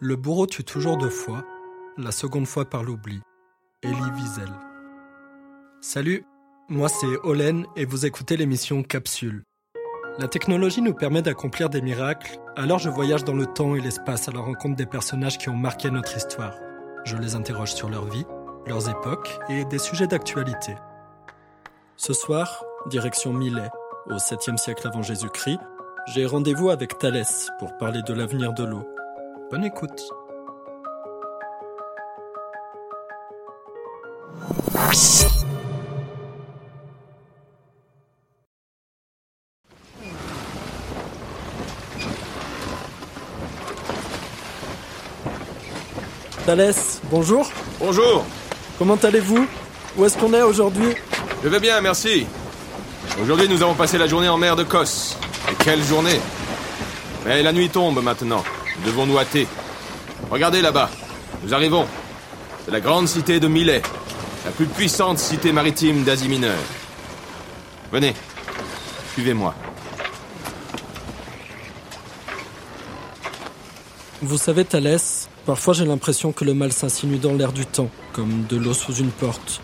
Le bourreau tue toujours deux fois, la seconde fois par l'oubli. Elie Wiesel. Salut, moi c'est Olen et vous écoutez l'émission Capsule. La technologie nous permet d'accomplir des miracles, alors je voyage dans le temps et l'espace à la rencontre des personnages qui ont marqué notre histoire. Je les interroge sur leur vie, leurs époques et des sujets d'actualité. Ce soir, direction Milet, au 7e siècle avant Jésus-Christ, j'ai rendez-vous avec Thalès pour parler de l'avenir de l'eau. Bonne écoute. Thalès, bonjour. Bonjour, Comment allez-vous? Où est-ce qu'on est aujourd'hui? Je vais bien, merci. Aujourd'hui, nous avons passé la journée en mer de Kos. Et quelle journée? Mais la nuit tombe maintenant. Nous devons nous hâter. Regardez là-bas. Nous arrivons. C'est la grande cité de Milet, la plus puissante cité maritime d'Asie mineure. Venez, suivez-moi. Vous savez, Thalès, parfois j'ai l'impression que le mal s'insinue dans l'air du temps, comme de l'eau sous une porte.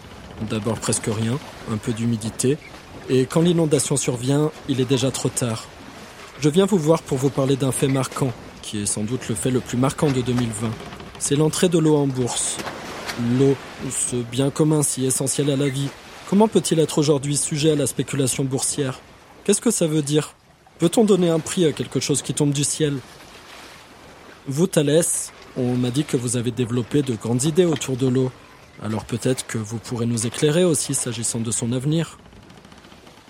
D'abord presque rien, un peu d'humidité, et quand l'inondation survient, il est déjà trop tard. Je viens vous voir pour vous parler d'un fait marquant, qui est sans doute le fait le plus marquant de 2020. C'est l'entrée de l'eau en bourse. L'eau, ce bien commun si essentiel à la vie, comment peut-il être aujourd'hui sujet à la spéculation boursière? Qu'est-ce que ça veut dire? Peut-on donner un prix à quelque chose qui tombe du ciel? Vous, Thalès, on m'a dit que vous avez développé de grandes idées autour de l'eau. Alors peut-être que vous pourrez nous éclairer aussi s'agissant de son avenir.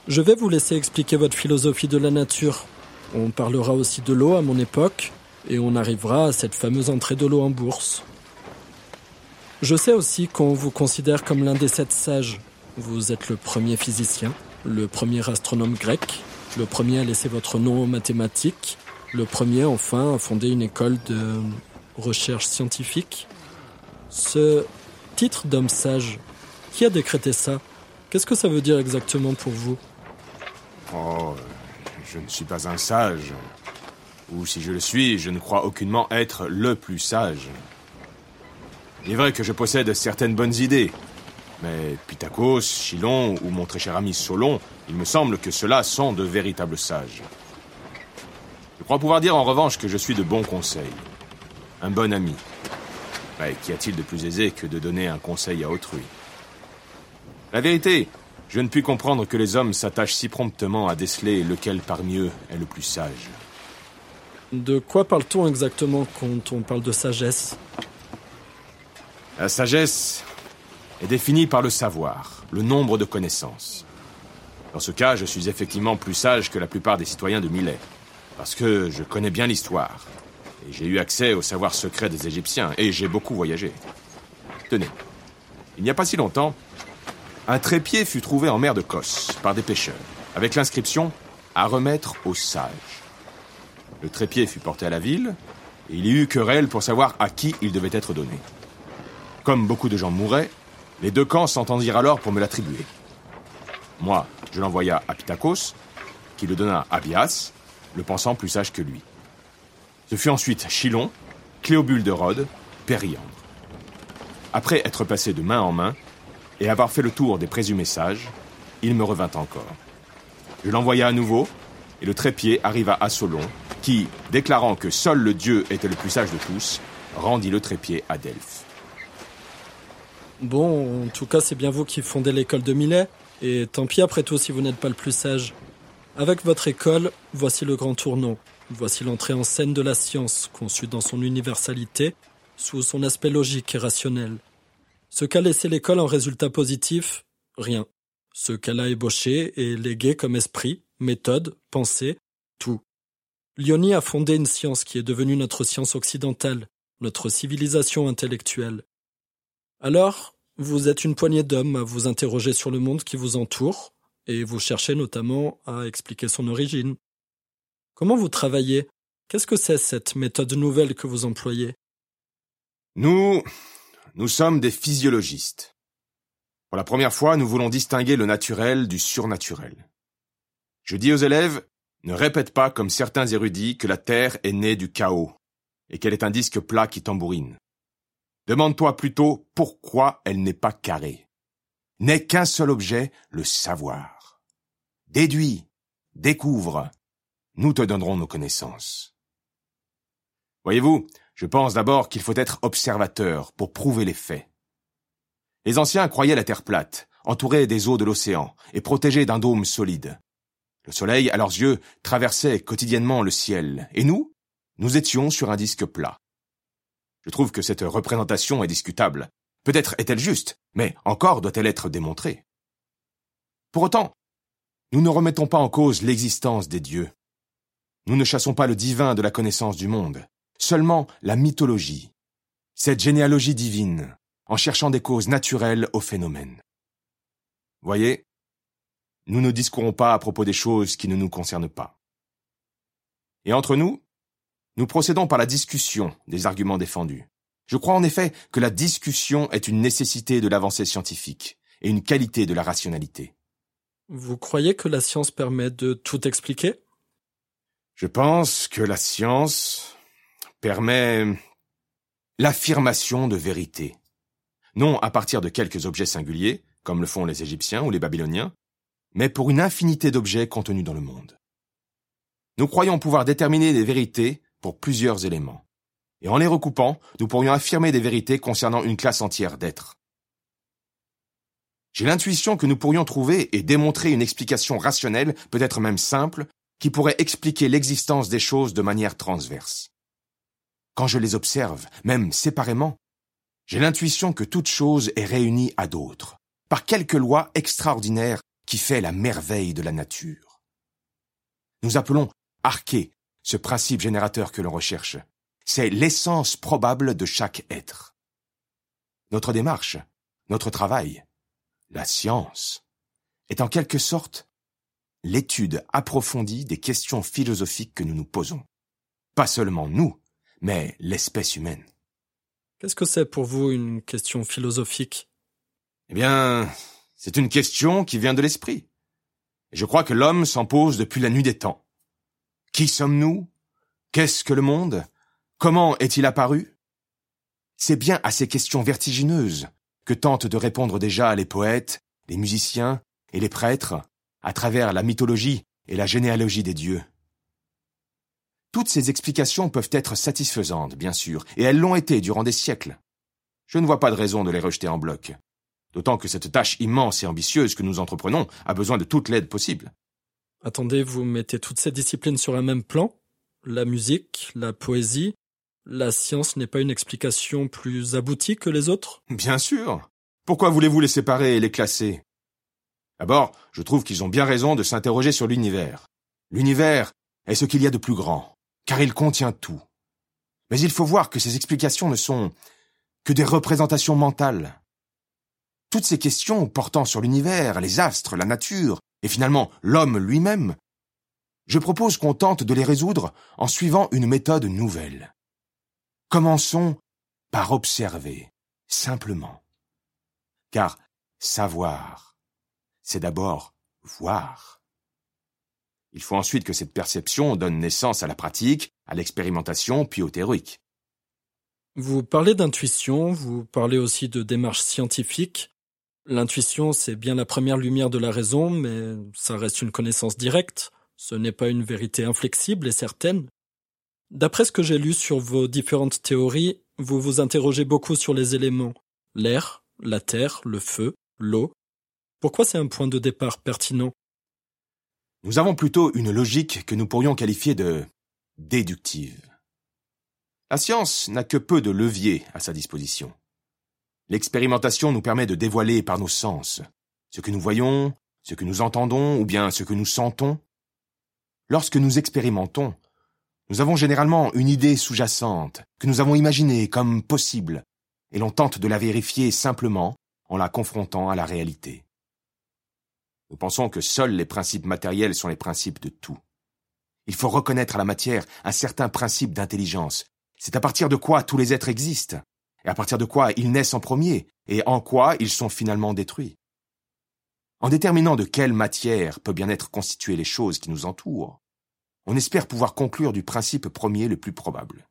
Je vais vous laisser expliquer votre philosophie de la nature. On parlera aussi de l'eau à mon époque, et on arrivera à cette fameuse entrée de l'eau en bourse. Je sais aussi qu'on vous considère comme l'un des sept sages. Vous êtes le premier physicien, le premier astronome grec, le premier à laisser votre nom aux mathématiques, le premier enfin à fonder une école de recherche scientifique. Ce titre d'homme sage, qui a décrété ça? Qu'est-ce que ça veut dire exactement pour vous? Oh, je ne suis pas un sage. Ou si je le suis, je ne crois aucunement être le plus sage. Il est vrai que je possède certaines bonnes idées. Mais Pythagos, Chilon ou mon très cher ami Solon, il me semble que ceux-là sont de véritables sages. Je crois pouvoir dire en revanche que je suis de bons conseils. Un bon ami. Ouais, Qu'y a-t-il de plus aisé que de donner un conseil à autrui? La vérité, je ne puis comprendre que les hommes s'attachent si promptement à déceler lequel parmi eux est le plus sage. De quoi parle-t-on exactement quand on parle de sagesse? La sagesse est définie par le savoir, le nombre de connaissances. Dans ce cas, je suis effectivement plus sage que la plupart des citoyens de Milet, parce que je connais bien l'histoire, et j'ai eu accès au savoir secret des Égyptiens, et j'ai beaucoup voyagé. Tenez, il n'y a pas si longtemps, un trépied fut trouvé en mer de Kos par des pêcheurs, avec l'inscription à remettre aux sages. Le trépied fut porté à la ville, et il y eut querelle pour savoir à qui il devait être donné. Comme beaucoup de gens mouraient, les deux camps s'entendirent alors pour me l'attribuer. Moi, je l'envoya à Pythagos, qui le donna à Bias, le pensant plus sage que lui. Ce fut ensuite Chilon, Cléobule de Rhodes, Périandre. Après être passé de main en main, et avoir fait le tour des présumés sages, il me revint encore. Je l'envoya à nouveau, et le trépied arriva à Solon, qui, déclarant que seul le dieu était le plus sage de tous, rendit le trépied à Delphes. Bon, en tout cas, c'est bien vous qui fondez l'école de Milet, et tant pis après tout si vous n'êtes pas le plus sage. Avec votre école, voici le grand tournant. Voici l'entrée en scène de la science, conçue dans son universalité, sous son aspect logique et rationnel. Ce qu'a laissé l'école en résultat positif, rien. Ce qu'elle a ébauché et légué comme esprit, méthode, pensée, tout. Lioni a fondé une science qui est devenue notre science occidentale, notre civilisation intellectuelle. Alors, vous êtes une poignée d'hommes à vous interroger sur le monde qui vous entoure, et vous cherchez notamment à expliquer son origine. Comment vous travaillez? Qu'est-ce que c'est cette méthode nouvelle que vous employez? Nous, nous sommes des physiologistes. Pour la première fois, nous voulons distinguer le naturel du surnaturel. Je dis aux élèves, ne répète pas comme certains érudits que la Terre est née du chaos, et qu'elle est un disque plat qui tambourine. Demande-toi plutôt pourquoi elle n'est pas carrée. N'est qu'un seul objet, le savoir. Déduis, découvre, nous te donnerons nos connaissances. Voyez-vous, je pense d'abord qu'il faut être observateur pour prouver les faits. Les anciens croyaient la Terre plate, entourée des eaux de l'océan et protégée d'un dôme solide. Le soleil, à leurs yeux, traversait quotidiennement le ciel, et nous, nous étions sur un disque plat. Je trouve que cette représentation est discutable. Peut-être est-elle juste, mais encore doit-elle être démontrée. Pour autant, nous ne remettons pas en cause l'existence des dieux. Nous ne chassons pas le divin de la connaissance du monde, seulement la mythologie, cette généalogie divine, en cherchant des causes naturelles aux phénomènes. Voyez, nous ne discourons pas à propos des choses qui ne nous concernent pas. Et entre nous, nous procédons par la discussion des arguments défendus. Je crois en effet que la discussion est une nécessité de l'avancée scientifique et une qualité de la rationalité. Vous croyez que la science permet de tout expliquer? Je pense que la science permet l'affirmation de vérité. Non à partir de quelques objets singuliers, comme le font les Égyptiens ou les Babyloniens, mais pour une infinité d'objets contenus dans le monde. Nous croyons pouvoir déterminer des vérités pour plusieurs éléments. Et en les recoupant, nous pourrions affirmer des vérités concernant une classe entière d'êtres. J'ai l'intuition que nous pourrions trouver et démontrer une explication rationnelle, peut-être même simple, qui pourrait expliquer l'existence des choses de manière transverse. Quand je les observe, même séparément, j'ai l'intuition que toute chose est réunie à d'autres, par quelque loi extraordinaire qui fait la merveille de la nature. Nous appelons arché ce principe générateur que l'on recherche. C'est l'essence probable de chaque être. Notre démarche, notre travail, la science, est en quelque sorte l'étude approfondie des questions philosophiques que nous nous posons. Pas seulement nous, mais l'espèce humaine. Qu'est-ce que c'est pour vous une question philosophique? Eh bien, c'est une question qui vient de l'esprit. Je crois que l'homme s'en pose depuis la nuit des temps. Qui sommes-nous? Qu'est-ce que le monde? Comment est-il apparu? C'est bien à ces questions vertigineuses que tentent de répondre déjà les poètes, les musiciens et les prêtres, à travers la mythologie et la généalogie des dieux. Toutes ces explications peuvent être satisfaisantes, bien sûr, et elles l'ont été durant des siècles. Je ne vois pas de raison de les rejeter en bloc. D'autant que cette tâche immense et ambitieuse que nous entreprenons a besoin de toute l'aide possible. Attendez, vous mettez toutes ces disciplines sur un même plan La musique, la poésie La science n'est pas une explication plus aboutie que les autres? Bien sûr. Pourquoi voulez-vous les séparer et les classer? D'abord, je trouve qu'ils ont bien raison de s'interroger sur l'univers. L'univers est ce qu'il y a de plus grand, car il contient tout. Mais il faut voir que ces explications ne sont que des représentations mentales. Toutes ces questions portant sur l'univers, les astres, la nature, et finalement l'homme lui-même, je propose qu'on tente de les résoudre en suivant une méthode nouvelle. Commençons par observer, simplement. Car savoir, c'est d'abord voir. Il faut ensuite que cette perception donne naissance à la pratique, à l'expérimentation, puis au théorique. Vous parlez d'intuition, vous parlez aussi de démarche scientifique. L'intuition, c'est bien la première lumière de la raison, mais ça reste une connaissance directe. Ce n'est pas une vérité inflexible et certaine. D'après ce que j'ai lu sur vos différentes théories, vous vous interrogez beaucoup sur les éléments. L'air, la terre, le feu, l'eau. Pourquoi c'est un point de départ pertinent? Nous avons plutôt une logique que nous pourrions qualifier de déductive. La science n'a que peu de leviers à sa disposition. L'expérimentation nous permet de dévoiler par nos sens ce que nous voyons, ce que nous entendons ou bien ce que nous sentons. Lorsque nous expérimentons, nous avons généralement une idée sous-jacente que nous avons imaginée comme possible, et l'on tente de la vérifier simplement en la confrontant à la réalité. Nous pensons que seuls les principes matériels sont les principes de tout. Il faut reconnaître à la matière un certain principe d'intelligence. C'est à partir de quoi tous les êtres existent et à partir de quoi ils naissent en premier, et en quoi ils sont finalement détruits. En déterminant de quelle matière peut bien être constituées les choses qui nous entourent, on espère pouvoir conclure du principe premier le plus probable.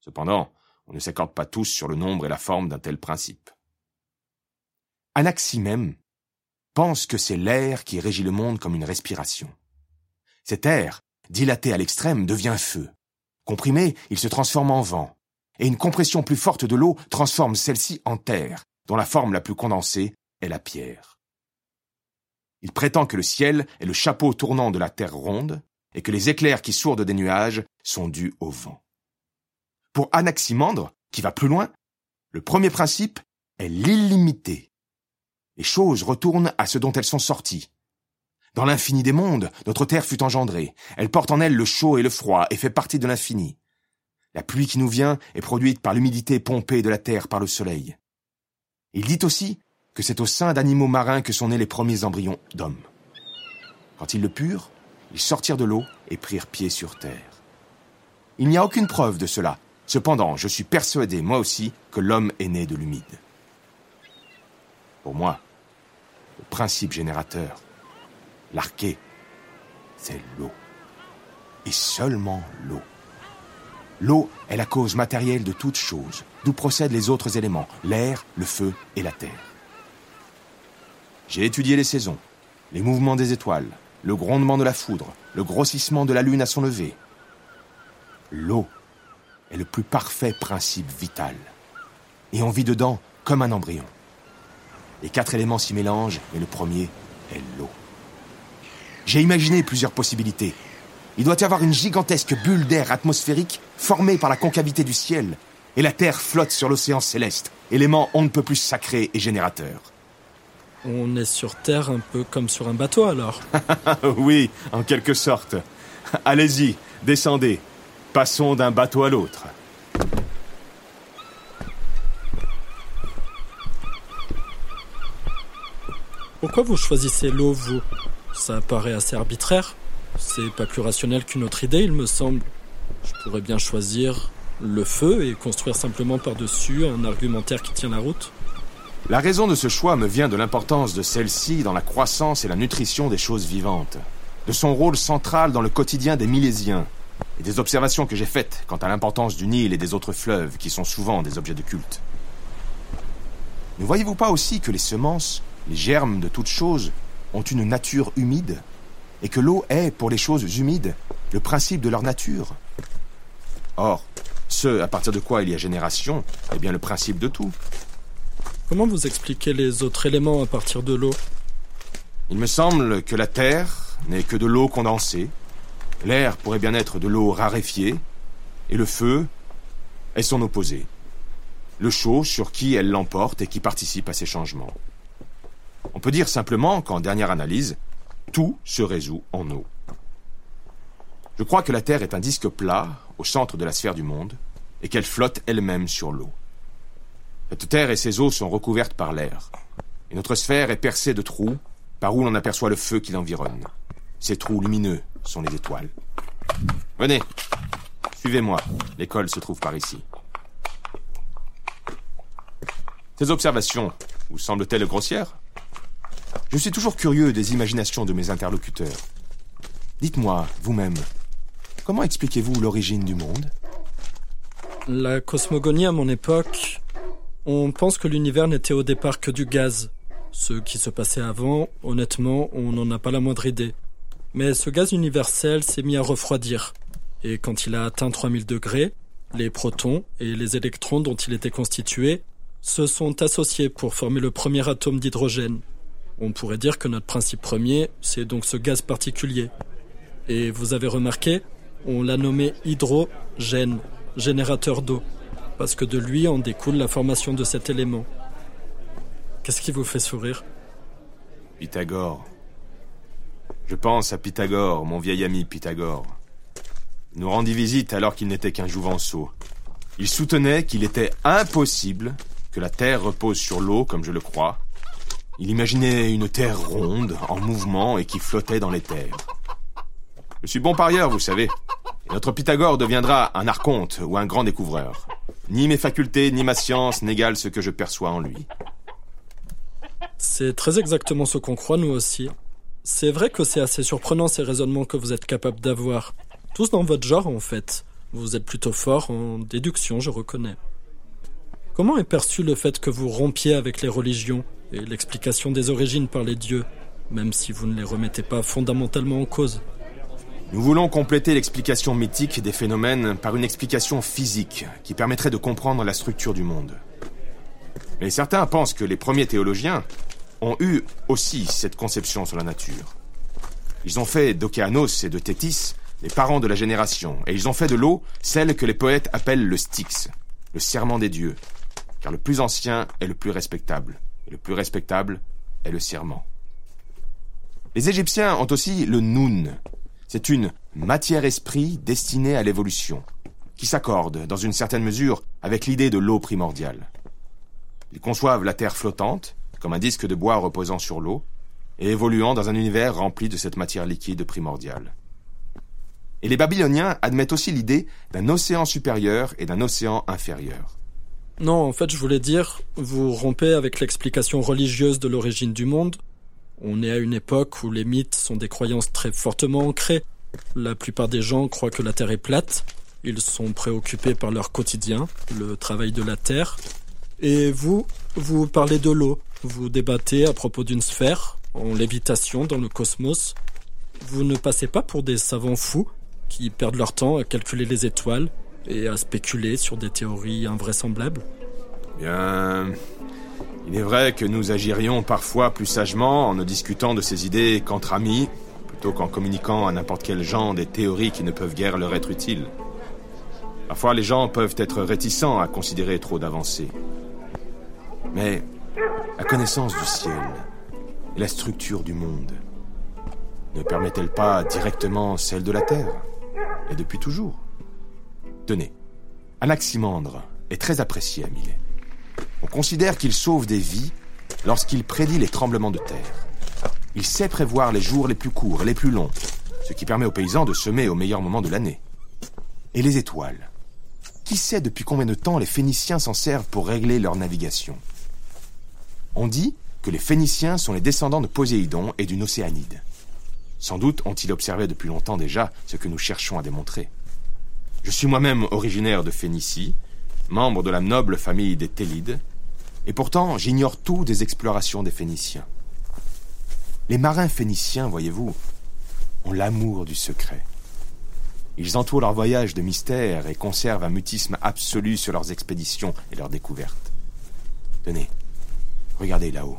Cependant, on ne s'accorde pas tous sur le nombre et la forme d'un tel principe. Anaximène pense que c'est l'air qui régit le monde comme une respiration. Cet air, dilaté à l'extrême, devient feu. Comprimé, il se transforme en vent. Et une compression plus forte de l'eau transforme celle-ci en terre, dont la forme la plus condensée est la pierre. Il prétend que le ciel est le chapeau tournant de la terre ronde, et que les éclairs qui sourdent des nuages sont dus au vent. Pour Anaximandre, qui va plus loin, le premier principe est l'illimité. Les choses retournent à ce dont elles sont sorties. Dans l'infini des mondes, notre Terre fut engendrée. Elle porte en elle le chaud et le froid et fait partie de l'infini. La pluie qui nous vient est produite par l'humidité pompée de la Terre par le Soleil. Il dit aussi que c'est au sein d'animaux marins que sont nés les premiers embryons d'hommes. Quand ils le purent, ils sortirent de l'eau et prirent pied sur terre. Il n'y a aucune preuve de cela. Cependant, je suis persuadé, moi aussi, que l'homme est né de l'humide. Pour moi, le principe générateur, l'arché, c'est l'eau. Et seulement l'eau. L'eau est la cause matérielle de toute chose, d'où procèdent les autres éléments, l'air, le feu et la terre. J'ai étudié les saisons, les mouvements des étoiles, le grondement de la foudre, le grossissement de la lune à son lever. L'eau est le plus parfait principe vital. Et on vit dedans comme un embryon. Les quatre éléments s'y mélangent, mais le premier est l'eau. J'ai imaginé plusieurs possibilités. Il doit y avoir une gigantesque bulle d'air atmosphérique formée par la concavité du ciel, et la Terre flotte sur l'océan céleste, élément on ne peut plus sacré et générateur. On est sur Terre un peu comme sur un bateau alors Oui, en quelque sorte. Allez-y, descendez. Passons d'un bateau à l'autre. Pourquoi vous choisissez l'eau, vous? Ça paraît assez arbitraire. C'est pas plus rationnel qu'une autre idée, il me semble. Je pourrais bien choisir le feu et construire simplement par-dessus un argumentaire qui tient la route. La raison de ce choix me vient de l'importance de celle-ci dans la croissance et la nutrition des choses vivantes, de son rôle central dans le quotidien des Milésiens, et des observations que j'ai faites quant à l'importance du Nil et des autres fleuves qui sont souvent des objets de culte. Ne voyez-vous pas aussi que les semences, les germes de toutes choses, ont une nature humide, et que l'eau est, pour les choses humides, le principe de leur nature. Or, ce à partir de quoi il y a génération est bien le principe de tout. Comment vous expliquez les autres éléments à partir de l'eau? Il me semble que la Terre n'est que de l'eau condensée, l'air pourrait bien être de l'eau raréfiée, et le feu est son opposé, le chaud sur qui elle l'emporte et qui participe à ces changements. On peut dire simplement qu'en dernière analyse, tout se résout en eau. Je crois que la Terre est un disque plat au centre de la sphère du monde et qu'elle flotte elle-même sur l'eau. Cette Terre et ses eaux sont recouvertes par l'air, et notre sphère est percée de trous par où l'on aperçoit le feu qui l'environne. Ces trous lumineux sont les étoiles. Venez, suivez-moi. L'école se trouve par ici. Ces observations vous semblent-elles grossières? Je suis toujours curieux des imaginations de mes interlocuteurs. Dites-moi, vous-même, comment expliquez-vous l'origine du monde? La cosmogonie à mon époque, on pense que l'univers n'était au départ que du gaz. Ce qui se passait avant, honnêtement, on n'en a pas la moindre idée. Mais ce gaz universel s'est mis à refroidir. Et quand il a atteint 3000 degrés, les protons et les électrons dont il était constitué se sont associés pour former le premier atome d'hydrogène. On pourrait dire que notre principe premier, c'est donc ce gaz particulier. Et vous avez remarqué, on l'a nommé hydrogène, générateur d'eau, parce que de lui en découle la formation de cet élément. Qu'est-ce qui vous fait sourire? Pythagore. Je pense à Pythagore, mon vieil ami Pythagore. Il nous rendit visite alors qu'il n'était qu'un jouvenceau. Il soutenait qu'il était impossible que la Terre repose sur l'eau comme je le crois. Il imaginait une Terre ronde, en mouvement et qui flottait dans les terres. Je suis bon parieur, vous savez. Notre Pythagore deviendra un archonte ou un grand découvreur. Ni mes facultés, ni ma science n'égalent ce que je perçois en lui. C'est très exactement ce qu'on croit, nous aussi. C'est vrai que c'est assez surprenant ces raisonnements que vous êtes capable d'avoir. Tous dans votre genre, en fait. Vous êtes plutôt fort en déduction, je reconnais. Comment est perçu le fait que vous rompiez avec les religions? Et l'explication des origines par les dieux, même si vous ne les remettez pas fondamentalement en cause Nous voulons compléter l'explication mythique des phénomènes par une explication physique qui permettrait de comprendre la structure du monde. Mais certains pensent que les premiers théologiens ont eu aussi cette conception sur la nature. Ils ont fait d'Océanos et de Thétis les parents de la génération, et ils ont fait de l'eau celle que les poètes appellent le Styx, le serment des dieux, car le plus ancien est le plus respectable, et le plus respectable est le serment. Les Égyptiens ont aussi le Noun. C'est une matière-esprit destinée à l'évolution, qui s'accorde, dans une certaine mesure, avec l'idée de l'eau primordiale. Ils conçoivent la Terre flottante, comme un disque de bois reposant sur l'eau, et évoluant dans un univers rempli de cette matière liquide primordiale. Et les Babyloniens admettent aussi l'idée d'un océan supérieur et d'un océan inférieur. Non, en fait, je voulais dire, vous rompez avec l'explication religieuse de l'origine du monde. On est à une époque où les mythes sont des croyances très fortement ancrées. La plupart des gens croient que la Terre est plate. Ils sont préoccupés par leur quotidien, le travail de la Terre. Et vous, vous parlez de l'eau. Vous débattez à propos d'une sphère, en lévitation dans le cosmos. Vous ne passez pas pour des savants fous qui perdent leur temps à calculer les étoiles et à spéculer sur des théories invraisemblables Bien. Il est vrai que nous agirions parfois plus sagement en ne discutant de ces idées qu'entre amis, plutôt qu'en communiquant à n'importe quel genre des théories qui ne peuvent guère leur être utiles. Parfois, les gens peuvent être réticents à considérer trop d'avancées. Mais la connaissance du ciel et la structure du monde ne permet-elle pas directement celle de la Terre Et depuis toujours? Tenez, Anaximandre est très apprécié à Milet. On considère qu'il sauve des vies lorsqu'il prédit les tremblements de terre. Il sait prévoir les jours les plus courts et les plus longs, ce qui permet aux paysans de semer au meilleur moment de l'année. Et les étoiles? Qui sait depuis combien de temps les Phéniciens s'en servent pour régler leur navigation? On dit que les Phéniciens sont les descendants de Poséidon et d'une Océanide. Sans doute ont-ils observé depuis longtemps déjà ce que nous cherchons à démontrer. Je suis moi-même originaire de Phénicie, membre de la noble famille des Télides, et pourtant j'ignore tout des explorations des Phéniciens. Les marins phéniciens, voyez-vous, ont l'amour du secret. Ils entourent leur voyage de mystère et conservent un mutisme absolu sur leurs expéditions et leurs découvertes. Tenez, regardez là-haut.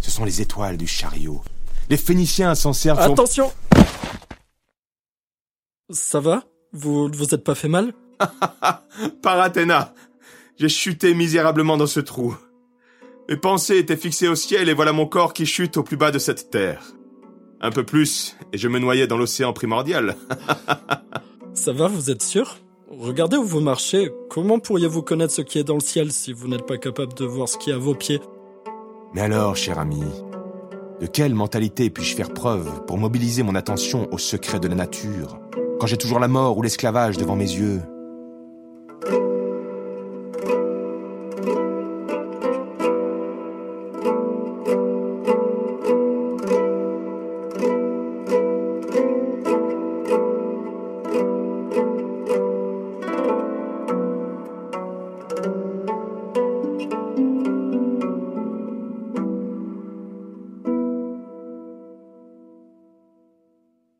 Ce sont les étoiles du chariot. Les Phéniciens s'en servent. Attention Ça va? Vous ne vous êtes pas fait mal Par Athéna J'ai chuté misérablement dans ce trou. Mes pensées étaient fixées au ciel et voilà mon corps qui chute au plus bas de cette terre. Un peu plus, et je me noyais dans l'océan primordial. Ça va, vous êtes sûr? Regardez où vous marchez. Comment pourriez-vous connaître ce qui est dans le ciel si vous n'êtes pas capable de voir ce qui est à vos pieds? Mais alors, cher ami, de quelle mentalité puis-je faire preuve pour mobiliser mon attention aux secrets de la nature, quand j'ai toujours la mort ou l'esclavage devant mes yeux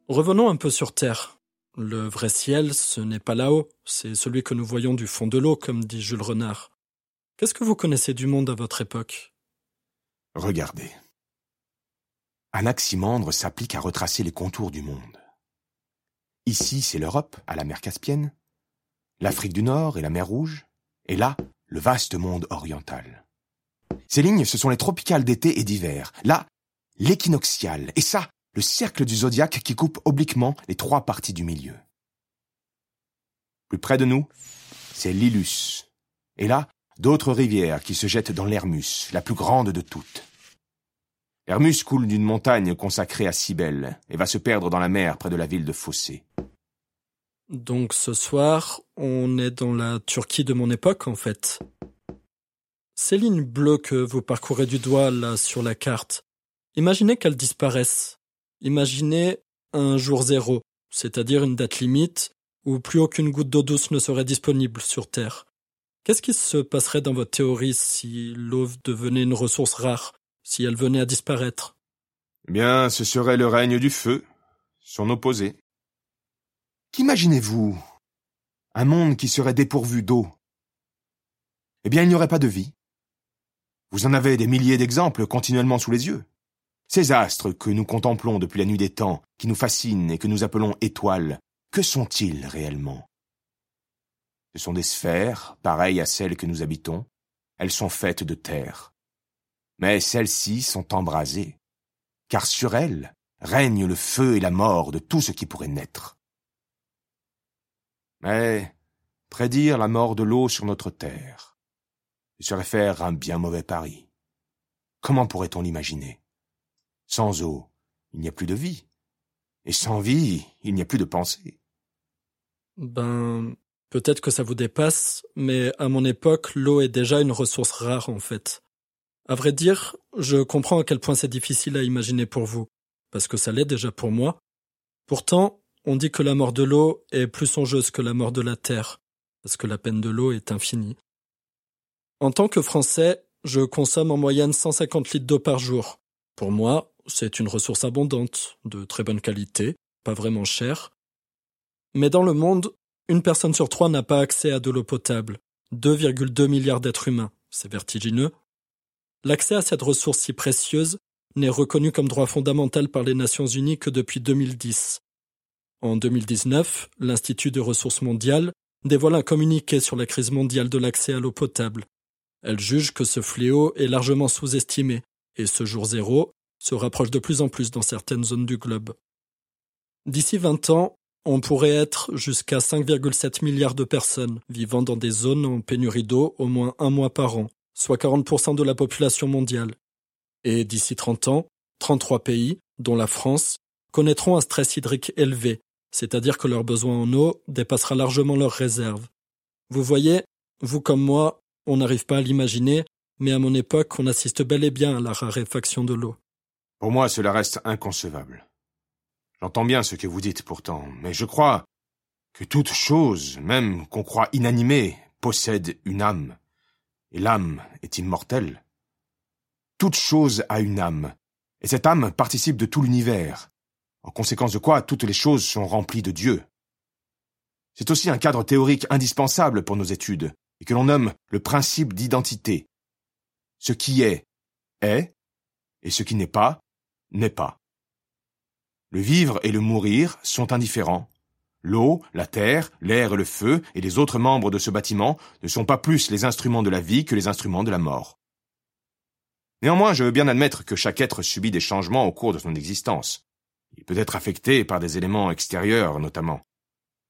Revenons un peu sur Terre. Le vrai ciel, ce n'est pas là-haut, c'est celui que nous voyons du fond de l'eau, comme dit Jules Renard. Qu'est-ce que vous connaissez du monde à votre époque? Regardez. Anaximandre s'applique à retracer les contours du monde. Ici, c'est l'Europe, à la mer Caspienne, l'Afrique du Nord et la mer Rouge, et là, le vaste monde oriental. Ces lignes, ce sont les tropicales d'été et d'hiver, là, l'équinoxial, et ça, le cercle du zodiaque qui coupe obliquement les trois parties du milieu. Plus près de nous, c'est l'Ilus. Et là, d'autres rivières qui se jettent dans l'Hermus, la plus grande de toutes. L'Hermus coule d'une montagne consacrée à Cybèle et va se perdre dans la mer près de la ville de Fossé. Donc ce soir, on est dans la Turquie de mon époque, en fait. Ces lignes bleues que vous parcourez du doigt là sur la carte, imaginez qu'elles disparaissent. Imaginez un jour zéro, c'est-à-dire une date limite où plus aucune goutte d'eau douce ne serait disponible sur Terre. Qu'est-ce qui se passerait dans votre théorie si l'eau devenait une ressource rare, si elle venait à disparaître? Eh bien, ce serait le règne du feu, son opposé. Qu'imaginez-vous? Un monde qui serait dépourvu d'eau. Eh bien, il n'y aurait pas de vie. Vous en avez des milliers d'exemples continuellement sous les yeux. Ces astres que nous contemplons depuis la nuit des temps, qui nous fascinent et que nous appelons étoiles, que sont-ils réellement? Ce sont des sphères, pareilles à celles que nous habitons. Elles sont faites de terre. Mais celles-ci sont embrasées, car sur elles règne le feu et la mort de tout ce qui pourrait naître. Mais prédire la mort de l'eau sur notre terre, serait faire un bien mauvais pari. Comment pourrait-on l'imaginer? Sans eau, il n'y a plus de vie. Et sans vie, il n'y a plus de pensée. Ben, peut-être que ça vous dépasse, mais à mon époque, l'eau est déjà une ressource rare en fait. À vrai dire, je comprends à quel point c'est difficile à imaginer pour vous, parce que ça l'est déjà pour moi. Pourtant, on dit que la mort de l'eau est plus songeuse que la mort de la terre, parce que la peine de l'eau est infinie. En tant que Français, je consomme en moyenne 150 litres d'eau par jour. Pour moi, c'est une ressource abondante, de très bonne qualité, pas vraiment chère. Mais dans le monde, une personne sur trois n'a pas accès à de l'eau potable. 2,2 milliards d'êtres humains, c'est vertigineux. L'accès à cette ressource si précieuse n'est reconnu comme droit fondamental par les Nations Unies que depuis 2010. En 2019, l'Institut des ressources mondiales dévoile un communiqué sur la crise mondiale de l'accès à l'eau potable. Elle juge que ce fléau est largement sous-estimé, et ce jour zéro se rapproche de plus en plus dans certaines zones du globe. D'ici 20 ans, on pourrait être jusqu'à 5,7 milliards de personnes vivant dans des zones en pénurie d'eau au moins un mois par an, soit 40% de la population mondiale. Et d'ici 30 ans, 33 pays, dont la France, connaîtront un stress hydrique élevé, c'est-à-dire que leur besoin en eau dépassera largement leurs réserves. Vous voyez, vous comme moi, on n'arrive pas à l'imaginer, mais à mon époque, on assiste bel et bien à la raréfaction de l'eau. Pour moi, cela reste inconcevable. J'entends bien ce que vous dites pourtant, mais je crois que toute chose, même qu'on croit inanimée, possède une âme, et l'âme est immortelle. Toute chose a une âme, et cette âme participe de tout l'univers, en conséquence de quoi toutes les choses sont remplies de Dieu. C'est aussi un cadre théorique indispensable pour nos études, et que l'on nomme le principe d'identité. Ce qui est, est, et ce qui n'est pas, n'est pas. Le vivre et le mourir sont indifférents. L'eau, la terre, l'air et le feu et les autres membres de ce bâtiment ne sont pas plus les instruments de la vie que les instruments de la mort. Néanmoins, je veux bien admettre que chaque être subit des changements au cours de son existence. Il peut être affecté par des éléments extérieurs, notamment.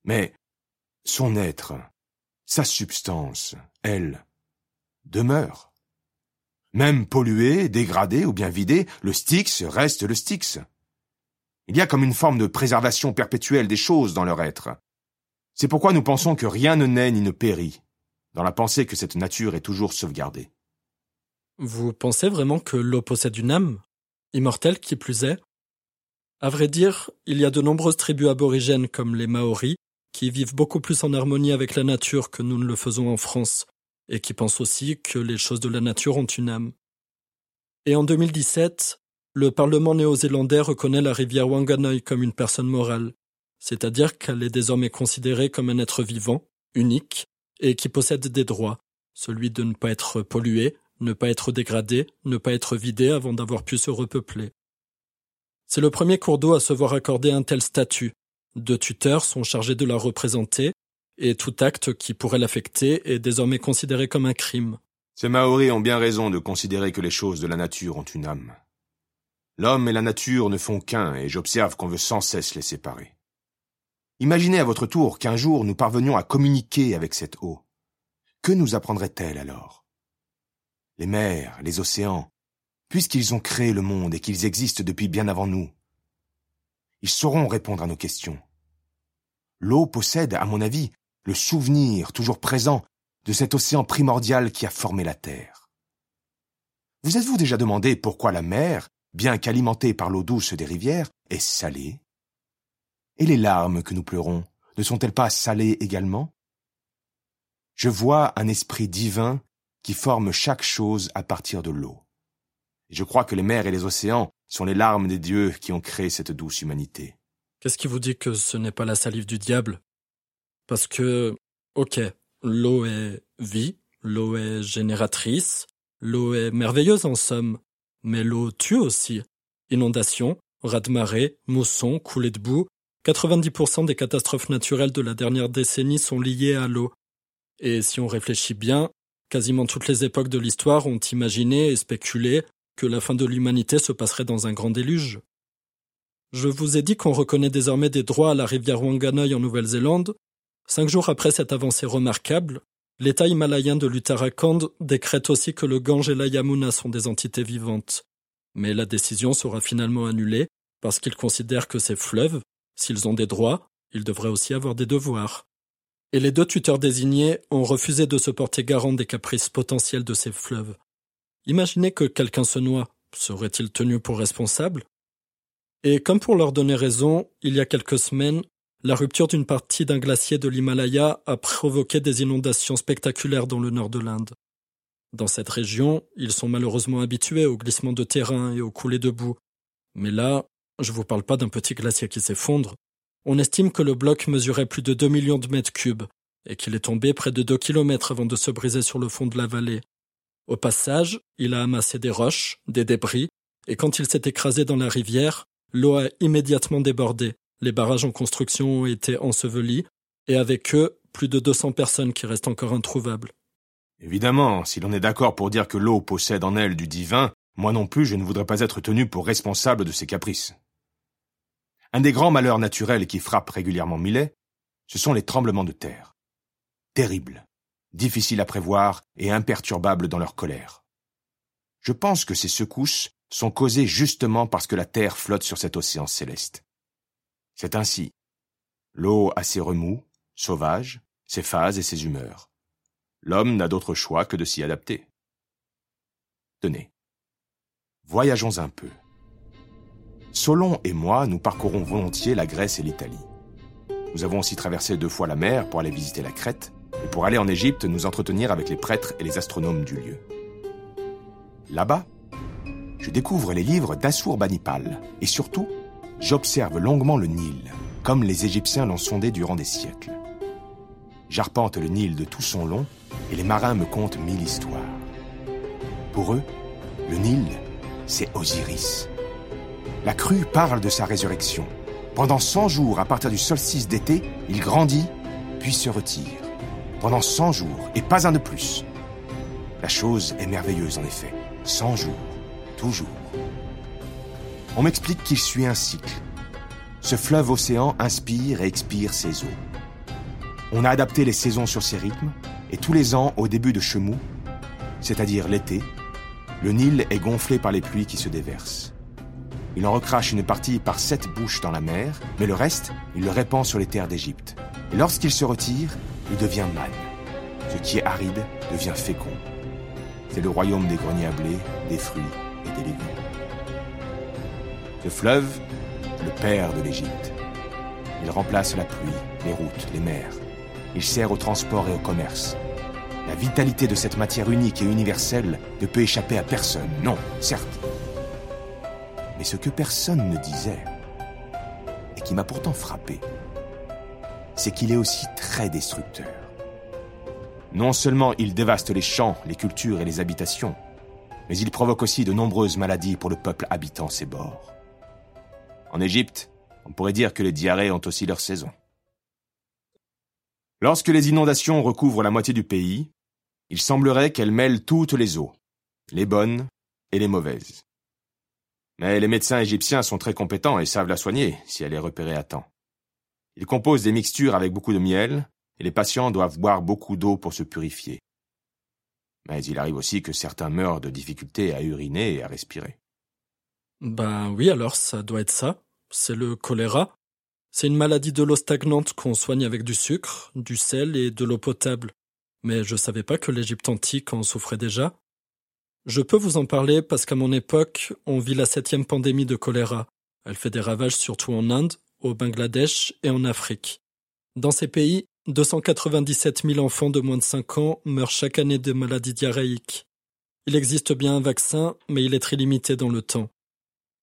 Mais son être, sa substance, elle, demeure. Même pollué, dégradé ou bien vidé, le Styx reste le Styx. Il y a comme une forme de préservation perpétuelle des choses dans leur être. C'est pourquoi nous pensons que rien ne naît ni ne périt, dans la pensée que cette nature est toujours sauvegardée. Vous pensez vraiment que l'eau possède une âme, immortelle qui plus est? À vrai dire, il y a de nombreuses tribus aborigènes comme les Maoris qui vivent beaucoup plus en harmonie avec la nature que nous ne le faisons en France, et qui pensent aussi que les choses de la nature ont une âme. Et en 2017, le Parlement néo-zélandais reconnaît la rivière Wanganui comme une personne morale, c'est-à-dire qu'elle est désormais considérée comme un être vivant, unique, et qui possède des droits, celui de ne pas être pollué, ne pas être dégradé, ne pas être vidé avant d'avoir pu se repeupler. C'est le premier cours d'eau à se voir accorder un tel statut, deux tuteurs sont chargés de la représenter, et tout acte qui pourrait l'affecter est désormais considéré comme un crime. Ces Maoris ont bien raison de considérer que les choses de la nature ont une âme. L'homme et la nature ne font qu'un, et j'observe qu'on veut sans cesse les séparer. Imaginez à votre tour qu'un jour nous parvenions à communiquer avec cette eau. Que nous apprendrait-elle alors? Les mers, les océans, puisqu'ils ont créé le monde et qu'ils existent depuis bien avant nous, ils sauront répondre à nos questions. L'eau possède, à mon avis, le souvenir toujours présent de cet océan primordial qui a formé la Terre. Vous êtes-vous déjà demandé pourquoi la mer, bien qu'alimentée par l'eau douce des rivières, est salée? Et les larmes que nous pleurons ne sont-elles pas salées également? Je vois un esprit divin qui forme chaque chose à partir de l'eau. Je crois que les mers et les océans sont les larmes des dieux qui ont créé cette douce humanité. Qu'est-ce qui vous dit que ce n'est pas la salive du diable? Parce que, ok, l'eau est vie, l'eau est génératrice, l'eau est merveilleuse en somme, mais l'eau tue aussi. Inondations, raz-de-marée, moussons, coulées de boue, 90% des catastrophes naturelles de la dernière décennie sont liées à l'eau. Et si on réfléchit bien, quasiment toutes les époques de l'histoire ont imaginé et spéculé que la fin de l'humanité se passerait dans un grand déluge. Je vous ai dit qu'on reconnaît désormais des droits à la rivière Wanganui en Nouvelle-Zélande. Cinq jours après cette avancée remarquable, l'État himalayen de l'Uttarakhand décrète aussi que le Gange et la Yamuna sont des entités vivantes. Mais la décision sera finalement annulée parce qu'il considère que ces fleuves, S'ils ont des droits, ils devraient aussi avoir des devoirs. Et les deux tuteurs désignés ont refusé de se porter garant des caprices potentiels de ces fleuves. Imaginez que quelqu'un se noie, serait-il tenu pour responsable? Et comme pour leur donner raison, il y a quelques semaines, la rupture d'une partie d'un glacier de l'Himalaya a provoqué des inondations spectaculaires dans le nord de l'Inde. Dans cette région, ils sont malheureusement habitués aux glissements de terrain et aux coulées de boue. Mais là, je vous parle pas d'un petit glacier qui s'effondre. On estime que le bloc mesurait plus de 2 millions de mètres cubes et qu'il est tombé près de 2 kilomètres avant de se briser sur le fond de la vallée. Au passage, il a amassé des roches, des débris, et quand il s'est écrasé dans la rivière, l'eau a immédiatement débordé. Les barrages en construction ont été ensevelis, et avec eux, plus de 200 personnes qui restent encore introuvables. Évidemment, si l'on est d'accord pour dire que l'eau possède en elle du divin, moi non plus je ne voudrais pas être tenu pour responsable de ses caprices. Un des grands malheurs naturels qui frappent régulièrement Millet, ce sont les tremblements de terre. Terribles, difficiles à prévoir et imperturbables dans leur colère. Je pense que ces secousses sont causées justement parce que la Terre flotte sur cet océan céleste. C'est ainsi. L'eau a ses remous, sauvages, ses phases et ses humeurs. L'homme n'a d'autre choix que de s'y adapter. Tenez, voyageons un peu. Solon et moi, nous parcourons volontiers la Grèce et l'Italie. Nous avons aussi traversé deux fois la mer pour aller visiter la Crète et pour aller en Égypte nous entretenir avec les prêtres et les astronomes du lieu. Là-bas, je découvre les livres d'Assurbanipal et surtout, j'observe longuement le Nil, comme les Égyptiens l'ont sondé durant des siècles. J'arpente le Nil de tout son long et les marins me content mille histoires. Pour eux, le Nil, c'est Osiris, la crue parle de sa résurrection. Pendant 100 jours, à partir du solstice d'été, il grandit, puis se retire. Pendant 100 jours, et pas un de plus. La chose est merveilleuse en effet. 100 jours, toujours. On m'explique qu'il suit un cycle. Ce fleuve océan inspire et expire ses eaux. On a adapté les saisons sur ses rythmes, et tous les ans, au début de Chemou, c'est-à-dire l'été, le Nil est gonflé par les pluies qui se déversent. Il en recrache une partie par sept bouches dans la mer, mais le reste, il le répand sur les terres d'Égypte. Et lorsqu'il se retire, il devient manne. Ce qui est aride devient fécond. C'est le royaume des greniers à blé, des fruits et des légumes. Ce fleuve, le père de l'Égypte. Il remplace la pluie, les routes, les mers. Il sert au transport et au commerce. La vitalité de cette matière unique et universelle ne peut échapper à personne. Non, certes, mais ce que personne ne disait, et qui m'a pourtant frappé, c'est qu'il est aussi très destructeur. Non seulement il dévaste les champs, les cultures et les habitations, mais il provoque aussi de nombreuses maladies pour le peuple habitant ces bords. En Égypte, on pourrait dire que les diarrhées ont aussi leur saison. Lorsque les inondations recouvrent la moitié du pays, il semblerait qu'elles mêlent toutes les eaux, les bonnes et les mauvaises. Mais les médecins égyptiens sont très compétents et savent la soigner si elle est repérée à temps. Ils composent des mixtures avec beaucoup de miel, et les patients doivent boire beaucoup d'eau pour se purifier. Mais il arrive aussi que certains meurent de difficultés à uriner et à respirer. Ben oui, alors ça doit être ça. C'est le choléra. C'est une maladie de l'eau stagnante qu'on soigne avec du sucre, du sel et de l'eau potable. Mais je savais pas que l'Égypte antique en souffrait déjà. Je peux vous en parler parce qu'à mon époque, on vit la septième pandémie de choléra. Elle fait des ravages surtout en Inde, au Bangladesh et en Afrique. Dans ces pays, 297 000 enfants de moins de 5 ans meurent chaque année de maladies diarrhéiques. Il existe bien un vaccin, mais il est très limité dans le temps.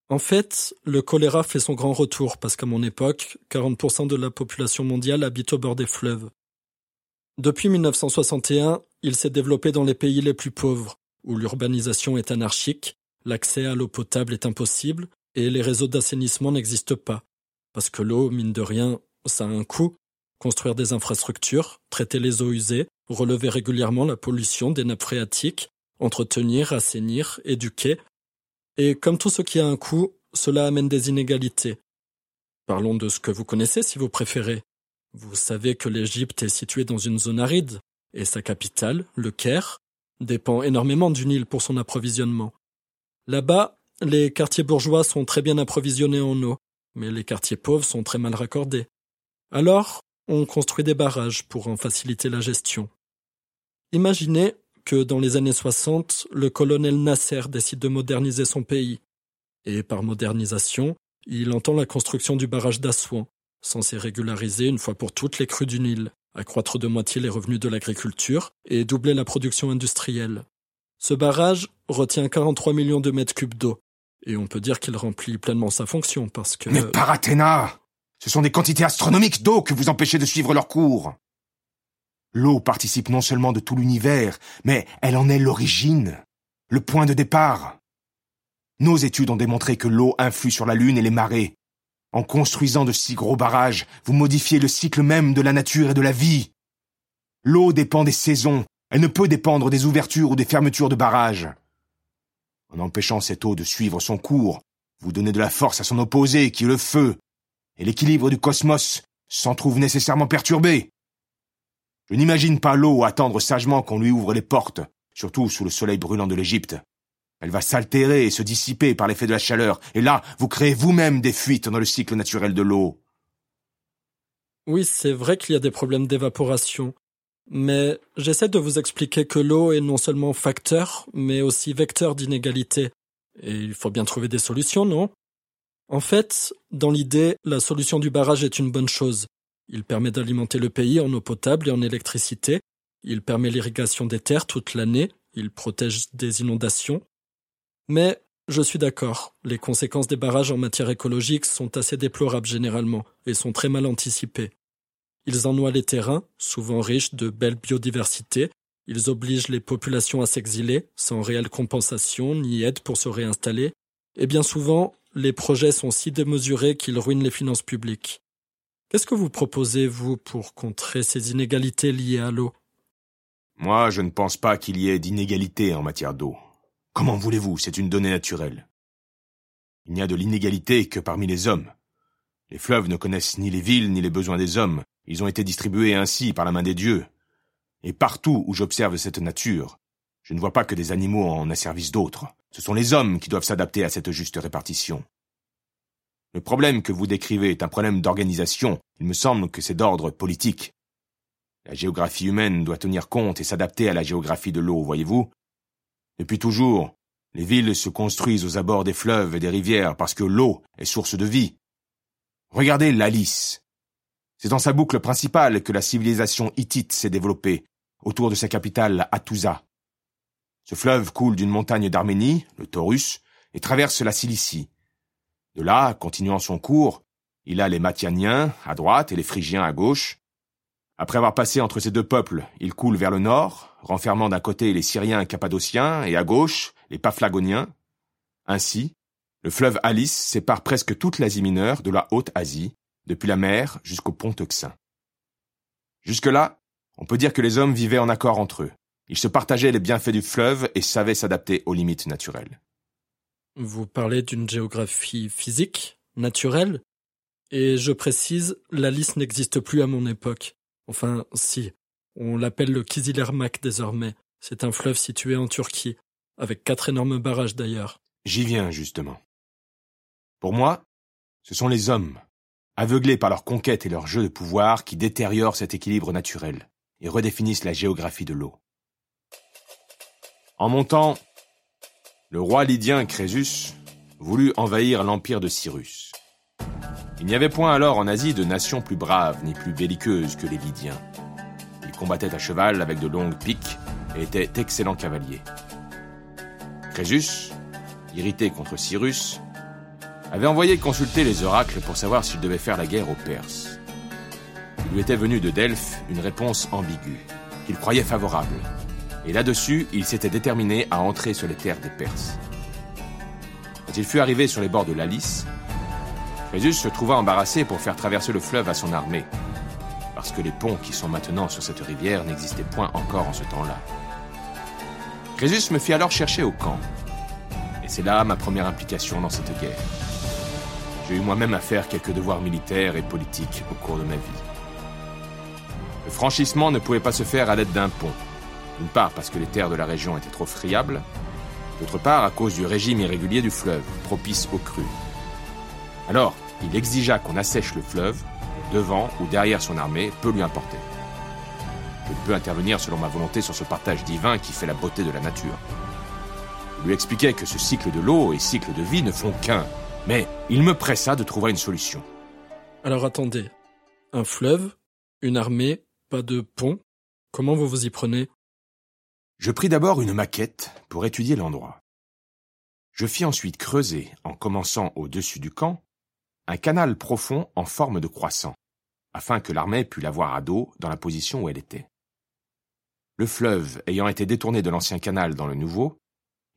En fait, le choléra fait son grand retour parce qu'à mon époque, 40% de la population mondiale habite au bord des fleuves. Depuis 1961, il s'est développé dans les pays les plus pauvres, où l'urbanisation est anarchique, l'accès à l'eau potable est impossible et les réseaux d'assainissement n'existent pas. Parce que l'eau, mine de rien, ça a un coût. Construire des infrastructures, traiter les eaux usées, relever régulièrement la pollution des nappes phréatiques, entretenir, assainir, éduquer. Et comme tout ce qui a un coût, cela amène des inégalités. Parlons de ce que vous connaissez si vous préférez. Vous savez que l'Égypte est située dans une zone aride, et sa capitale, le Caire, dépend énormément du Nil pour son approvisionnement. Là-bas, les quartiers bourgeois sont très bien approvisionnés en eau, mais les quartiers pauvres sont très mal raccordés. Alors, on construit des barrages pour en faciliter la gestion. Imaginez que dans les années 60, le colonel Nasser décide de moderniser son pays. Et par modernisation, il entend la construction du barrage d'Assouan, censé régulariser une fois pour toutes les crues du Nil, accroître de moitié les revenus de l'agriculture et doubler la production industrielle. Ce barrage retient 43 millions de mètres cubes d'eau, et on peut dire qu'il remplit pleinement sa fonction parce que... Mais par Athéna Ce sont des quantités astronomiques d'eau que vous empêchez de suivre leur cours. L'eau participe non seulement de tout l'univers, mais elle en est l'origine, le point de départ. Nos études ont démontré que l'eau influe sur la Lune et les marées. En construisant de si gros barrages, vous modifiez le cycle même de la nature et de la vie. L'eau dépend des saisons, elle ne peut dépendre des ouvertures ou des fermetures de barrages. En empêchant cette eau de suivre son cours, vous donnez de la force à son opposé, qui est le feu, et l'équilibre du cosmos s'en trouve nécessairement perturbé. Je n'imagine pas l'eau attendre sagement qu'on lui ouvre les portes, surtout sous le soleil brûlant de l'Égypte. Elle va s'altérer et se dissiper par l'effet de la chaleur, et là, vous créez vous-même des fuites dans le cycle naturel de l'eau. Oui, c'est vrai qu'il y a des problèmes d'évaporation, mais j'essaie de vous expliquer que l'eau est non seulement facteur, mais aussi vecteur d'inégalité. Et il faut bien trouver des solutions, non? En fait, dans l'idée, la solution du barrage est une bonne chose. Il permet d'alimenter le pays en eau potable et en électricité. Il permet l'irrigation des terres toute l'année. Il protège des inondations. Mais je suis d'accord, les conséquences des barrages en matière écologique sont assez déplorables généralement et sont très mal anticipées. Ils ennoient les terrains, souvent riches de belles biodiversités. Ils obligent les populations à s'exiler, sans réelle compensation ni aide pour se réinstaller. Et bien souvent, les projets sont si démesurés qu'ils ruinent les finances publiques. Qu'est-ce que vous proposez, vous, pour contrer ces inégalités liées à l'eau? Moi, je ne pense pas qu'il y ait d'inégalité en matière d'eau. Comment voulez-vous? C'est une donnée naturelle. Il n'y a de l'inégalité que parmi les hommes. Les fleuves ne connaissent ni les villes ni les besoins des hommes, ils ont été distribués ainsi par la main des dieux. Et partout où j'observe cette nature, je ne vois pas que des animaux en asservissent d'autres. Ce sont les hommes qui doivent s'adapter à cette juste répartition. Le problème que vous décrivez est un problème d'organisation. Il me semble que c'est d'ordre politique. La géographie humaine doit tenir compte et s'adapter à la géographie de l'eau, voyez-vous? Depuis toujours, les villes se construisent aux abords des fleuves et des rivières parce que l'eau est source de vie. Regardez l'Alice, c'est dans sa boucle principale que la civilisation hittite s'est développée, autour de sa capitale Hattusa. Ce fleuve coule d'une montagne d'Arménie, le Taurus, et traverse la Cilicie. De là, continuant son cours, il a les Mathianiens à droite et les Phrygiens à gauche. Après avoir passé entre ces deux peuples, il coule vers le nord, renfermant d'un côté les Syriens cappadociens et à gauche les Paphlagoniens. Ainsi, le fleuve Alice sépare presque toute l'Asie mineure de la Haute-Asie, depuis la mer jusqu'au pont Euxin. Jusque-là, on peut dire que les hommes vivaient en accord entre eux. Ils se partageaient les bienfaits du fleuve et savaient s'adapter aux limites naturelles. Vous parlez d'une géographie physique, naturelle, et je précise, la liste n'existe plus à mon époque. Enfin, si. On l'appelle le Kizilirmak désormais. C'est un fleuve situé en Turquie, avec quatre énormes barrages d'ailleurs. J'y viens, justement. Pour moi, ce sont les hommes aveuglés par leur conquête et leur jeu de pouvoir qui détériorent cet équilibre naturel et redéfinissent la géographie de l'eau. En montant, le roi lydien Crésus voulut envahir l'empire de Cyrus. Il n'y avait point alors en Asie de nation plus brave ni plus belliqueuse que les Lydiens. Ils combattaient à cheval avec de longues piques et étaient d'excellents cavaliers. Crésus, irrité contre Cyrus, avait envoyé consulter les oracles pour savoir s'il devait faire la guerre aux Perses. Il lui était venu de Delphes une réponse ambiguë, qu'il croyait favorable, et là-dessus, il s'était déterminé à entrer sur les terres des Perses. Quand il fut arrivé sur les bords de l'Alice, Crésus se trouva embarrassé pour faire traverser le fleuve à son armée, parce que les ponts qui sont maintenant sur cette rivière n'existaient point encore en ce temps-là. Crésus me fit alors chercher au camp, et c'est là ma première implication dans cette guerre. J'ai eu moi-même à faire quelques devoirs militaires et politiques au cours de ma vie. Le franchissement ne pouvait pas se faire à l'aide d'un pont, d'une part parce que les terres de la région étaient trop friables, d'autre part à cause du régime irrégulier du fleuve, propice aux crues. Alors, il exigea qu'on assèche le fleuve, devant ou derrière son armée, peu lui importer. Je peux intervenir selon ma volonté sur ce partage divin qui fait la beauté de la nature. Je lui expliquais que ce cycle de l'eau et cycle de vie ne font qu'un, mais il me pressa de trouver une solution. Alors attendez, un fleuve, une armée, pas de pont, comment vous vous y prenez? Je pris d'abord une maquette pour étudier l'endroit. Je fis ensuite creuser, en commençant au-dessus du camp, un canal profond en forme de croissant, afin que l'armée pût l'avoir à dos dans la position où elle était. Le fleuve ayant été détourné de l'ancien canal dans le nouveau,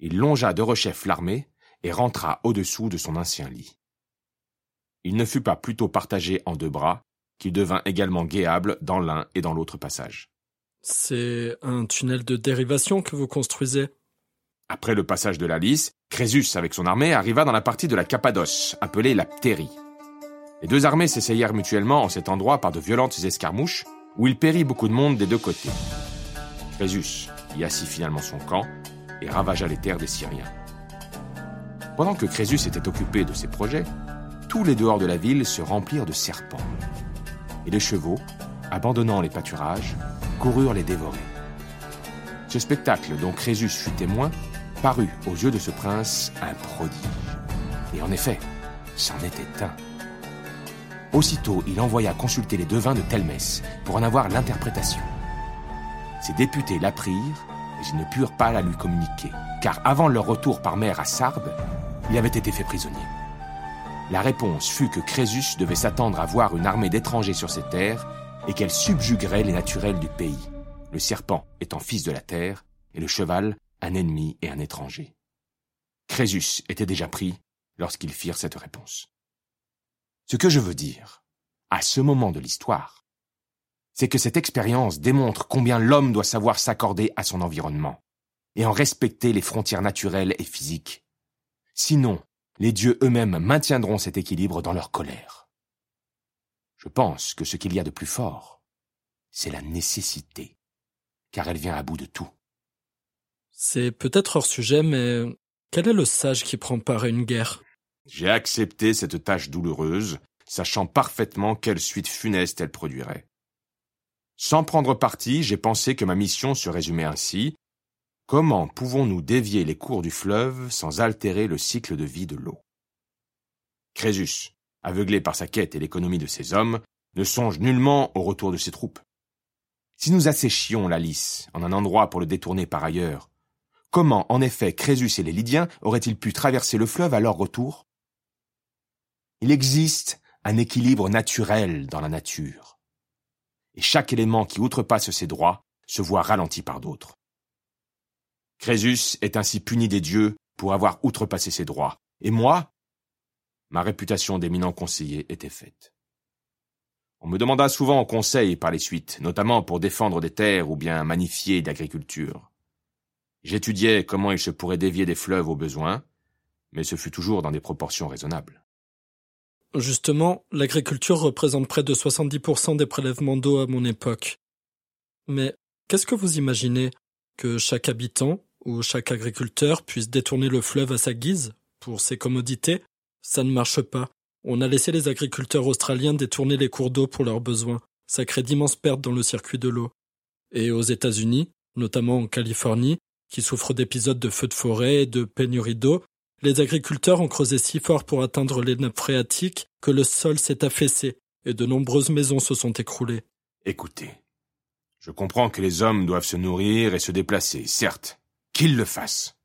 il longea de rechef l'armée et rentra au-dessous de son ancien lit. Il ne fut pas plutôt partagé en deux bras qu'il devint également guéable dans l'un et dans l'autre passage. C'est un tunnel de dérivation que vous construisez Après le passage de la Lys, Crésus avec son armée arriva dans la partie de la Cappadoce, appelée la Ptérie. Les deux armées s'essayèrent mutuellement en cet endroit par de violentes escarmouches, où il périt beaucoup de monde des deux côtés. Crésus y assit finalement son camp et ravagea les terres des Syriens. Pendant que Crésus était occupé de ses projets, tous les dehors de la ville se remplirent de serpents. Et les chevaux, abandonnant les pâturages, coururent les dévorer. Ce spectacle dont Crésus fut témoin parut aux yeux de ce prince un prodige. Et en effet, c'en était un. Aussitôt, il envoya consulter les devins de Telmès pour en avoir l'interprétation. Ses députés l'apprirent, mais ils ne purent pas la lui communiquer, car avant leur retour par mer à Sardes, il avait été fait prisonnier. La réponse fut que Crésus devait s'attendre à voir une armée d'étrangers sur ses terres et qu'elle subjuguerait les naturels du pays, le serpent étant fils de la terre et le cheval un ennemi et un étranger. Crésus était déjà pris lorsqu'ils firent cette réponse. Ce que je veux dire, à ce moment de l'histoire, c'est que cette expérience démontre combien l'homme doit savoir s'accorder à son environnement et en respecter les frontières naturelles et physiques. Sinon, les dieux eux-mêmes maintiendront cet équilibre dans leur colère. Je pense que ce qu'il y a de plus fort, c'est la nécessité, car elle vient à bout de tout. C'est peut-être hors sujet, mais quel est le sage qui prend part à une guerre? J'ai accepté cette tâche douloureuse, sachant parfaitement quelle suite funeste elle produirait. Sans prendre parti, j'ai pensé que ma mission se résumait ainsi. Comment pouvons-nous dévier les cours du fleuve sans altérer le cycle de vie de l'eau? Crésus, aveuglé par sa quête et l'économie de ses hommes, ne songe nullement au retour de ses troupes. Si nous asséchions la Lys en un endroit pour le détourner par ailleurs, comment en effet Crésus et les Lydiens auraient-ils pu traverser le fleuve à leur retour? Il existe un équilibre naturel dans la nature et chaque élément qui outrepasse ses droits se voit ralenti par d'autres. Crésus est ainsi puni des dieux pour avoir outrepassé ses droits, et moi, ma réputation d'éminent conseiller était faite. On me demanda souvent conseil par les suites, notamment pour défendre des terres ou bien magnifier l'agriculture. J'étudiais comment il se pourrait dévier des fleuves au besoin, mais ce fut toujours dans des proportions raisonnables. Justement, l'agriculture représente près de 70% des prélèvements d'eau à mon époque. Mais qu'est-ce que vous imaginez Que chaque habitant ou chaque agriculteur puisse détourner le fleuve à sa guise pour ses commodités Ça ne marche pas. On a laissé les agriculteurs australiens détourner les cours d'eau pour leurs besoins. Ça crée d'immenses pertes dans le circuit de l'eau. Et aux États-Unis, notamment en Californie, qui souffre d'épisodes de feux de forêt et de pénurie d'eau, les agriculteurs ont creusé si fort pour atteindre les nappes phréatiques que le sol s'est affaissé et de nombreuses maisons se sont écroulées. Écoutez, je comprends que les hommes doivent se nourrir et se déplacer, certes, qu'ils le fassent,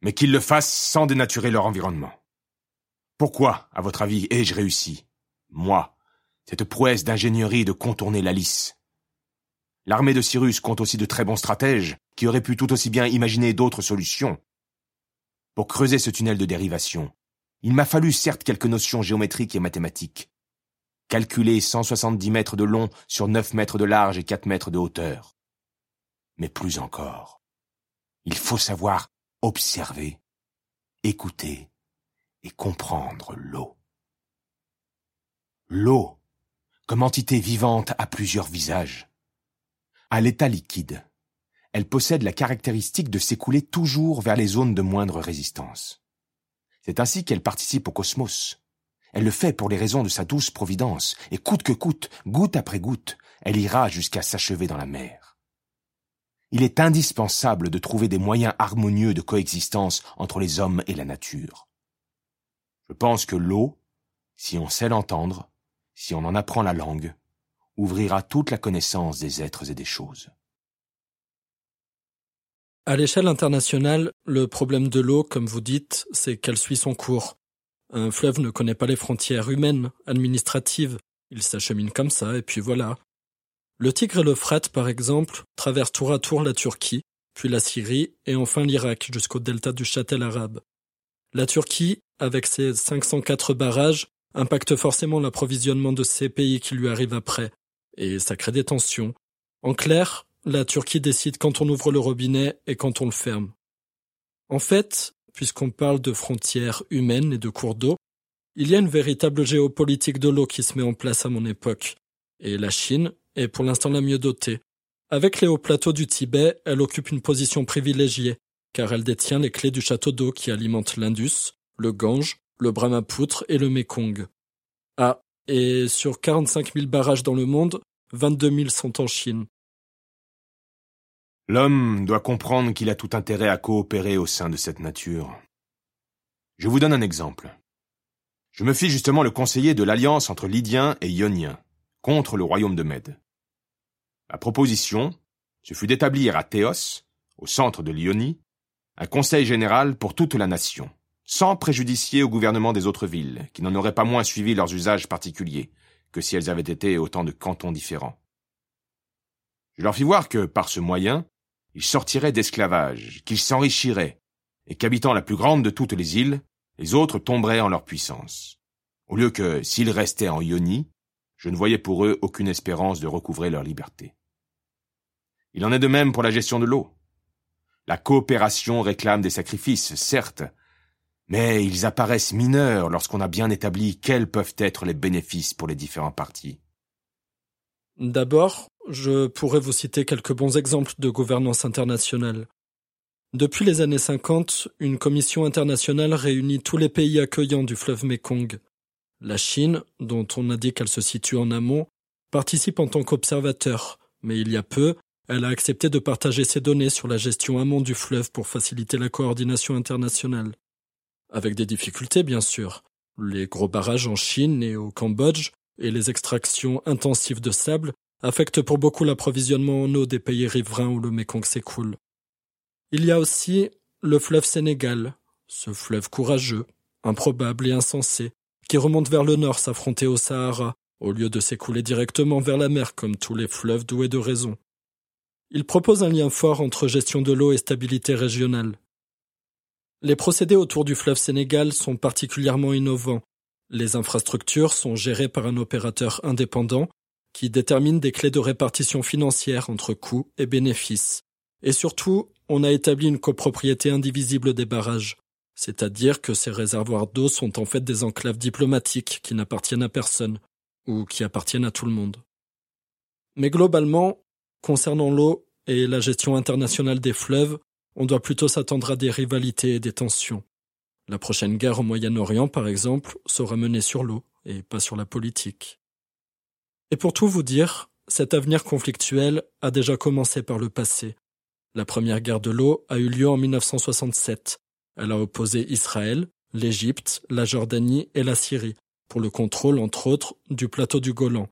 mais qu'ils le fassent sans dénaturer leur environnement. Pourquoi, à votre avis, ai-je réussi, moi, cette prouesse d'ingénierie de contourner la lisse L'armée de Cyrus compte aussi de très bons stratèges qui auraient pu tout aussi bien imaginer d'autres solutions. Pour creuser ce tunnel de dérivation, il m'a fallu certes quelques notions géométriques et mathématiques. Calculer 170 mètres de long sur 9 mètres de large et 4 mètres de hauteur. Mais plus encore, il faut savoir observer, écouter et comprendre l'eau. L'eau, comme entité vivante, a plusieurs visages. À l'état liquide, elle possède la caractéristique de s'écouler toujours vers les zones de moindre résistance. C'est ainsi qu'elle participe au cosmos. Elle le fait pour les raisons de sa douce providence, et coûte que coûte, goutte après goutte, elle ira jusqu'à s'achever dans la mer. Il est indispensable de trouver des moyens harmonieux de coexistence entre les hommes et la nature. Je pense que l'eau, si on sait l'entendre, si on en apprend la langue, ouvrira toute la connaissance des êtres et des choses. À l'échelle internationale, le problème de l'eau, comme vous dites, c'est qu'elle suit son cours. Un fleuve ne connaît pas les frontières humaines, administratives. Il s'achemine comme ça, et puis voilà. Le Tigre et l'Euphrate, par exemple, traversent tour à tour la Turquie, puis la Syrie, et enfin l'Irak jusqu'au delta du Châtel arabe. La Turquie, avec ses 504 barrages, impacte forcément l'approvisionnement de ces pays qui lui arrivent après, et ça crée des tensions. En clair, la Turquie décide quand on ouvre le robinet et quand on le ferme. En fait, puisqu'on parle de frontières humaines et de cours d'eau, il y a une véritable géopolitique de l'eau qui se met en place à mon époque, et la Chine est pour l'instant la mieux dotée. Avec les hauts plateaux du Tibet, elle occupe une position privilégiée, car elle détient les clés du château d'eau qui alimente l'Indus, le Gange, le Brahmapoutre et le Mekong. Ah, et sur 45 000 barrages dans le monde, 22 000 sont en Chine. L'homme doit comprendre qu'il a tout intérêt à coopérer au sein de cette nature. Je vous donne un exemple. Je me fis justement le conseiller de l'alliance entre Lydiens et Ioniens, contre le royaume de Mède. La proposition, ce fut d'établir à Théos, au centre de l'Ionie, un conseil général pour toute la nation, sans préjudicier au gouvernement des autres villes, qui n'en auraient pas moins suivi leurs usages particuliers, que si elles avaient été autant de cantons différents. Je leur fis voir que, par ce moyen, ils sortiraient d'esclavage, qu'ils s'enrichiraient, et qu'habitant la plus grande de toutes les îles, les autres tomberaient en leur puissance. Au lieu que, s'ils restaient en Ionie, je ne voyais pour eux aucune espérance de recouvrer leur liberté. Il en est de même pour la gestion de l'eau. La coopération réclame des sacrifices, certes, mais ils apparaissent mineurs lorsqu'on a bien établi quels peuvent être les bénéfices pour les différents partis. D'abord, je pourrais vous citer quelques bons exemples de gouvernance internationale. Depuis les années 50, une commission internationale réunit tous les pays accueillants du fleuve Mekong. La Chine, dont on a dit qu'elle se situe en amont, participe en tant qu'observateur, mais il y a peu, elle a accepté de partager ses données sur la gestion amont du fleuve pour faciliter la coordination internationale. Avec des difficultés, bien sûr. Les gros barrages en Chine et au Cambodge et les extractions intensives de sable affectent pour beaucoup l'approvisionnement en eau des pays riverains où le Mékong s'écoule. Il y a aussi le fleuve Sénégal, ce fleuve courageux, improbable et insensé, qui remonte vers le nord s'affronter au Sahara, au lieu de s'écouler directement vers la mer comme tous les fleuves doués de raison. Il propose un lien fort entre gestion de l'eau et stabilité régionale. Les procédés autour du fleuve Sénégal sont particulièrement innovants. Les infrastructures sont gérées par un opérateur indépendant qui détermine des clés de répartition financière entre coûts et bénéfices. Et surtout, on a établi une copropriété indivisible des barrages, c'est-à-dire que ces réservoirs d'eau sont en fait des enclaves diplomatiques qui n'appartiennent à personne, ou qui appartiennent à tout le monde. Mais globalement, concernant l'eau et la gestion internationale des fleuves, on doit plutôt s'attendre à des rivalités et des tensions. La prochaine guerre au Moyen-Orient, par exemple, sera menée sur l'eau et pas sur la politique. Et pour tout vous dire, cet avenir conflictuel a déjà commencé par le passé. La première guerre de l'eau a eu lieu en 1967, Elle a opposé Israël, l'Égypte, la Jordanie et la Syrie, pour le contrôle, entre autres, du plateau du Golan.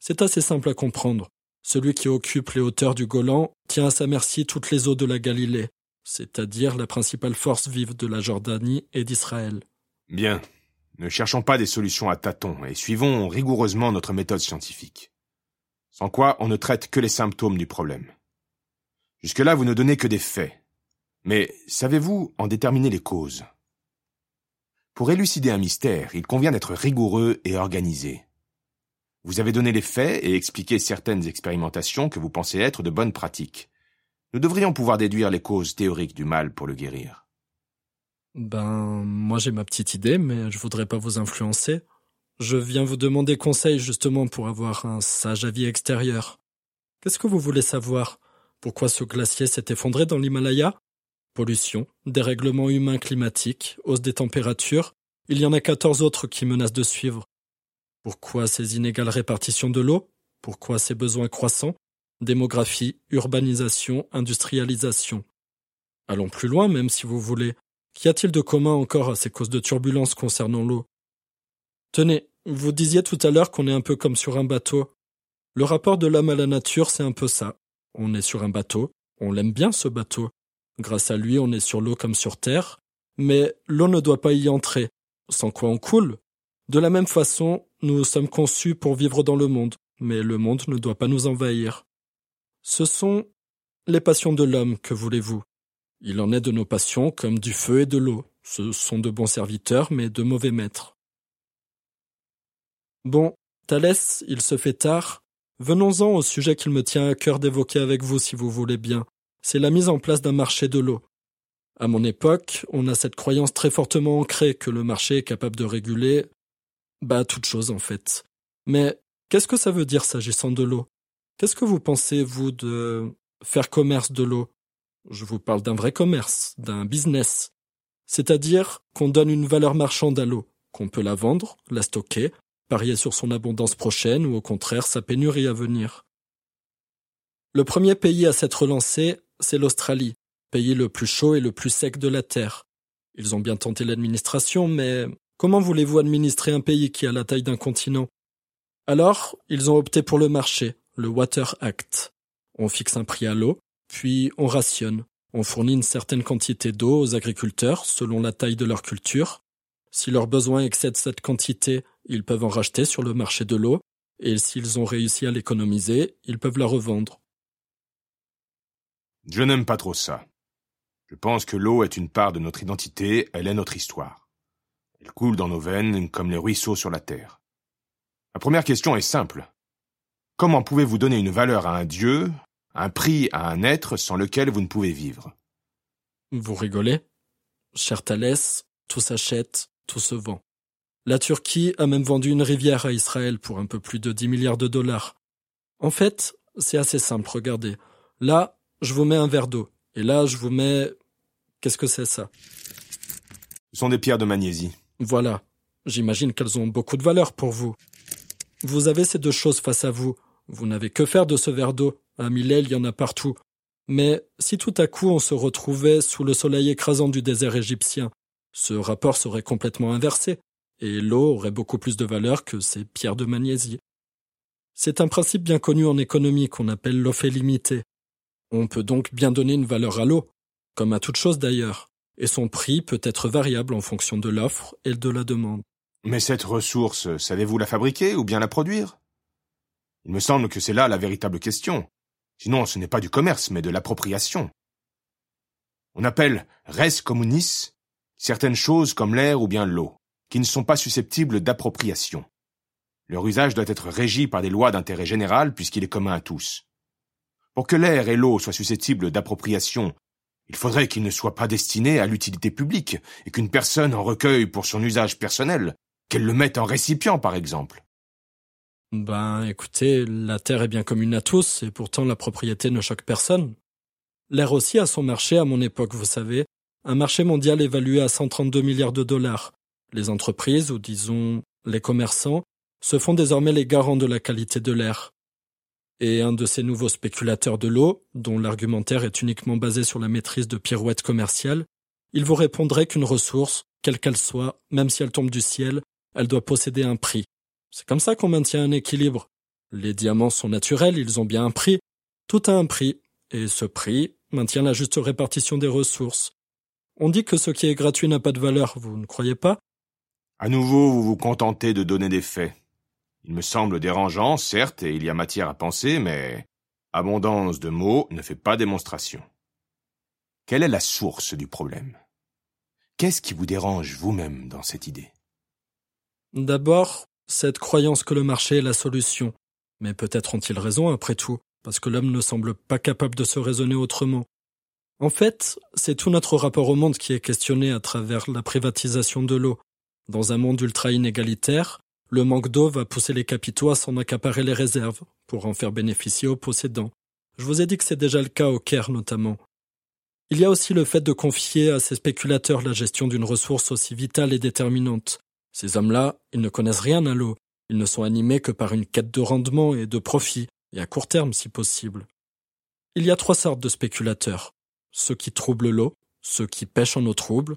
C'est assez simple à comprendre. Celui qui occupe les hauteurs du Golan tient à sa merci toutes les eaux de la Galilée, c'est-à-dire la principale force vive de la Jordanie et d'Israël. Bien. Ne cherchons pas des solutions à tâtons et suivons rigoureusement notre méthode scientifique. Sans quoi on ne traite que les symptômes du problème. Jusque-là, vous ne donnez que des faits. Mais savez-vous en déterminer les causes? Pour élucider un mystère, il convient d'être rigoureux et organisé. Vous avez donné les faits et expliqué certaines expérimentations que vous pensez être de bonnes pratiques. Nous devrions pouvoir déduire les causes théoriques du mal pour le guérir. Ben, moi j'ai ma petite idée, mais je voudrais pas vous influencer. Je viens vous demander conseil justement pour avoir un sage avis extérieur. Qu'est-ce que vous voulez savoir? Pourquoi ce glacier s'est effondré dans l'Himalaya? Pollution, dérèglement humain climatique, hausse des températures, il y en a quatorze autres qui menacent de suivre. Pourquoi ces inégales répartitions de l'eau? Pourquoi ces besoins croissants? Démographie, urbanisation, industrialisation. Allons plus loin même si vous voulez. Qu'y a-t-il de commun encore à ces causes de turbulences concernant l'eau? Tenez, vous disiez tout à l'heure qu'on est un peu comme sur un bateau. Le rapport de l'homme à la nature, c'est un peu ça. On est sur un bateau, on l'aime bien ce bateau. Grâce à lui, on est sur l'eau comme sur terre, mais l'eau ne doit pas y entrer, sans quoi on coule? De la même façon, nous sommes conçus pour vivre dans le monde, mais le monde ne doit pas nous envahir. Ce sont les passions de l'homme, que voulez-vous? Il en est de nos passions comme du feu et de l'eau. Ce sont de bons serviteurs, mais de mauvais maîtres. Bon, Thalès, il se fait tard. Venons-en au sujet qu'il me tient à cœur d'évoquer avec vous, si vous voulez bien. C'est la mise en place d'un marché de l'eau. À mon époque, on a cette croyance très fortement ancrée que le marché est capable de réguler, bah, toute chose en fait. Mais qu'est-ce que ça veut dire s'agissant de l'eau? Qu'est-ce que vous pensez, vous, de faire commerce de l'eau? Je vous parle d'un vrai commerce, d'un business. C'est-à-dire qu'on donne une valeur marchande à l'eau, qu'on peut la vendre, la stocker, parier sur son abondance prochaine ou au contraire sa pénurie à venir. Le premier pays à s'être lancé, c'est l'Australie, pays le plus chaud et le plus sec de la Terre. Ils ont bien tenté l'administration, mais comment voulez-vous administrer un pays qui a la taille d'un continent? Alors, ils ont opté pour le marché, le Water Act. On fixe un prix à l'eau, puis on rationne. On fournit une certaine quantité d'eau aux agriculteurs selon la taille de leur culture. Si leurs besoins excèdent cette quantité, ils peuvent en racheter sur le marché de l'eau, et s'ils ont réussi à l'économiser, ils peuvent la revendre. Je n'aime pas trop ça. Je pense que l'eau est une part de notre identité, elle est notre histoire. Elle coule dans nos veines comme les ruisseaux sur la terre. Ma première question est simple. Comment pouvez-vous donner une valeur à un dieu, un prix à un être sans lequel vous ne pouvez vivre? Vous rigolez? Cher Thalès, tout s'achète, tout se vend. La Turquie a même vendu une rivière à Israël pour un peu plus de 10 milliards de dollars. En fait, c'est assez simple, regardez. Là, je vous mets un verre d'eau. Et là, je vous mets... Qu'est-ce que c'est ça? Ce sont des pierres de magnésie. Voilà. J'imagine qu'elles ont beaucoup de valeur pour vous. Vous avez ces deux choses face à vous. Vous n'avez que faire de ce verre d'eau. À Millet, il y en a partout. Mais si tout à coup on se retrouvait sous le soleil écrasant du désert égyptien, ce rapport serait complètement inversé, et l'eau aurait beaucoup plus de valeur que ces pierres de magnésie. C'est un principe bien connu en économie qu'on appelle l'offre limitée. On peut donc bien donner une valeur à l'eau, comme à toute chose d'ailleurs, et son prix peut être variable en fonction de l'offre et de la demande. Mais cette ressource, savez-vous la fabriquer ou bien la produire? Il me semble que c'est là la véritable question. Sinon, ce n'est pas du commerce, mais de l'appropriation. On appelle res communis certaines choses comme l'air ou bien l'eau, qui ne sont pas susceptibles d'appropriation. Leur usage doit être régi par des lois d'intérêt général puisqu'il est commun à tous. Pour que l'air et l'eau soient susceptibles d'appropriation, il faudrait qu'ils ne soient pas destinés à l'utilité publique et qu'une personne en recueille pour son usage personnel, qu'elle le mette en récipient par exemple. Ben écoutez, la terre est bien commune à tous et pourtant la propriété ne choque personne. L'air aussi a son marché à mon époque, vous savez, un marché mondial évalué à 132 milliards de dollars. Les entreprises, ou disons les commerçants, se font désormais les garants de la qualité de l'air et un de ces nouveaux spéculateurs de l'eau, dont l'argumentaire est uniquement basé sur la maîtrise de pirouettes commerciales, il vous répondrait qu'une ressource, quelle qu'elle soit, même si elle tombe du ciel, elle doit posséder un prix. C'est comme ça qu'on maintient un équilibre. Les diamants sont naturels, ils ont bien un prix. Tout a un prix, et ce prix maintient la juste répartition des ressources. On dit que ce qui est gratuit n'a pas de valeur, vous ne croyez pas? À nouveau, vous vous contentez de donner des faits. Il me semble dérangeant, certes, et il y a matière à penser, mais abondance de mots ne fait pas démonstration. Quelle est la source du problème? Qu'est-ce qui vous dérange vous-même dans cette idée? D'abord, cette croyance que le marché est la solution. Mais peut-être ont-ils raison après tout, parce que l'homme ne semble pas capable de se raisonner autrement. En fait, c'est tout notre rapport au monde qui est questionné à travers la privatisation de l'eau. Dans un monde ultra inégalitaire, le manque d'eau va pousser les capitaux à s'en accaparer les réserves, pour en faire bénéficier aux possédants. Je vous ai dit que c'est déjà le cas au Caire notamment. Il y a aussi le fait de confier à ces spéculateurs la gestion d'une ressource aussi vitale et déterminante. Ces hommes-là, ils ne connaissent rien à l'eau, ils ne sont animés que par une quête de rendement et de profit, et à court terme si possible. Il y a trois sortes de spéculateurs. Ceux qui troublent l'eau, ceux qui pêchent en eau trouble,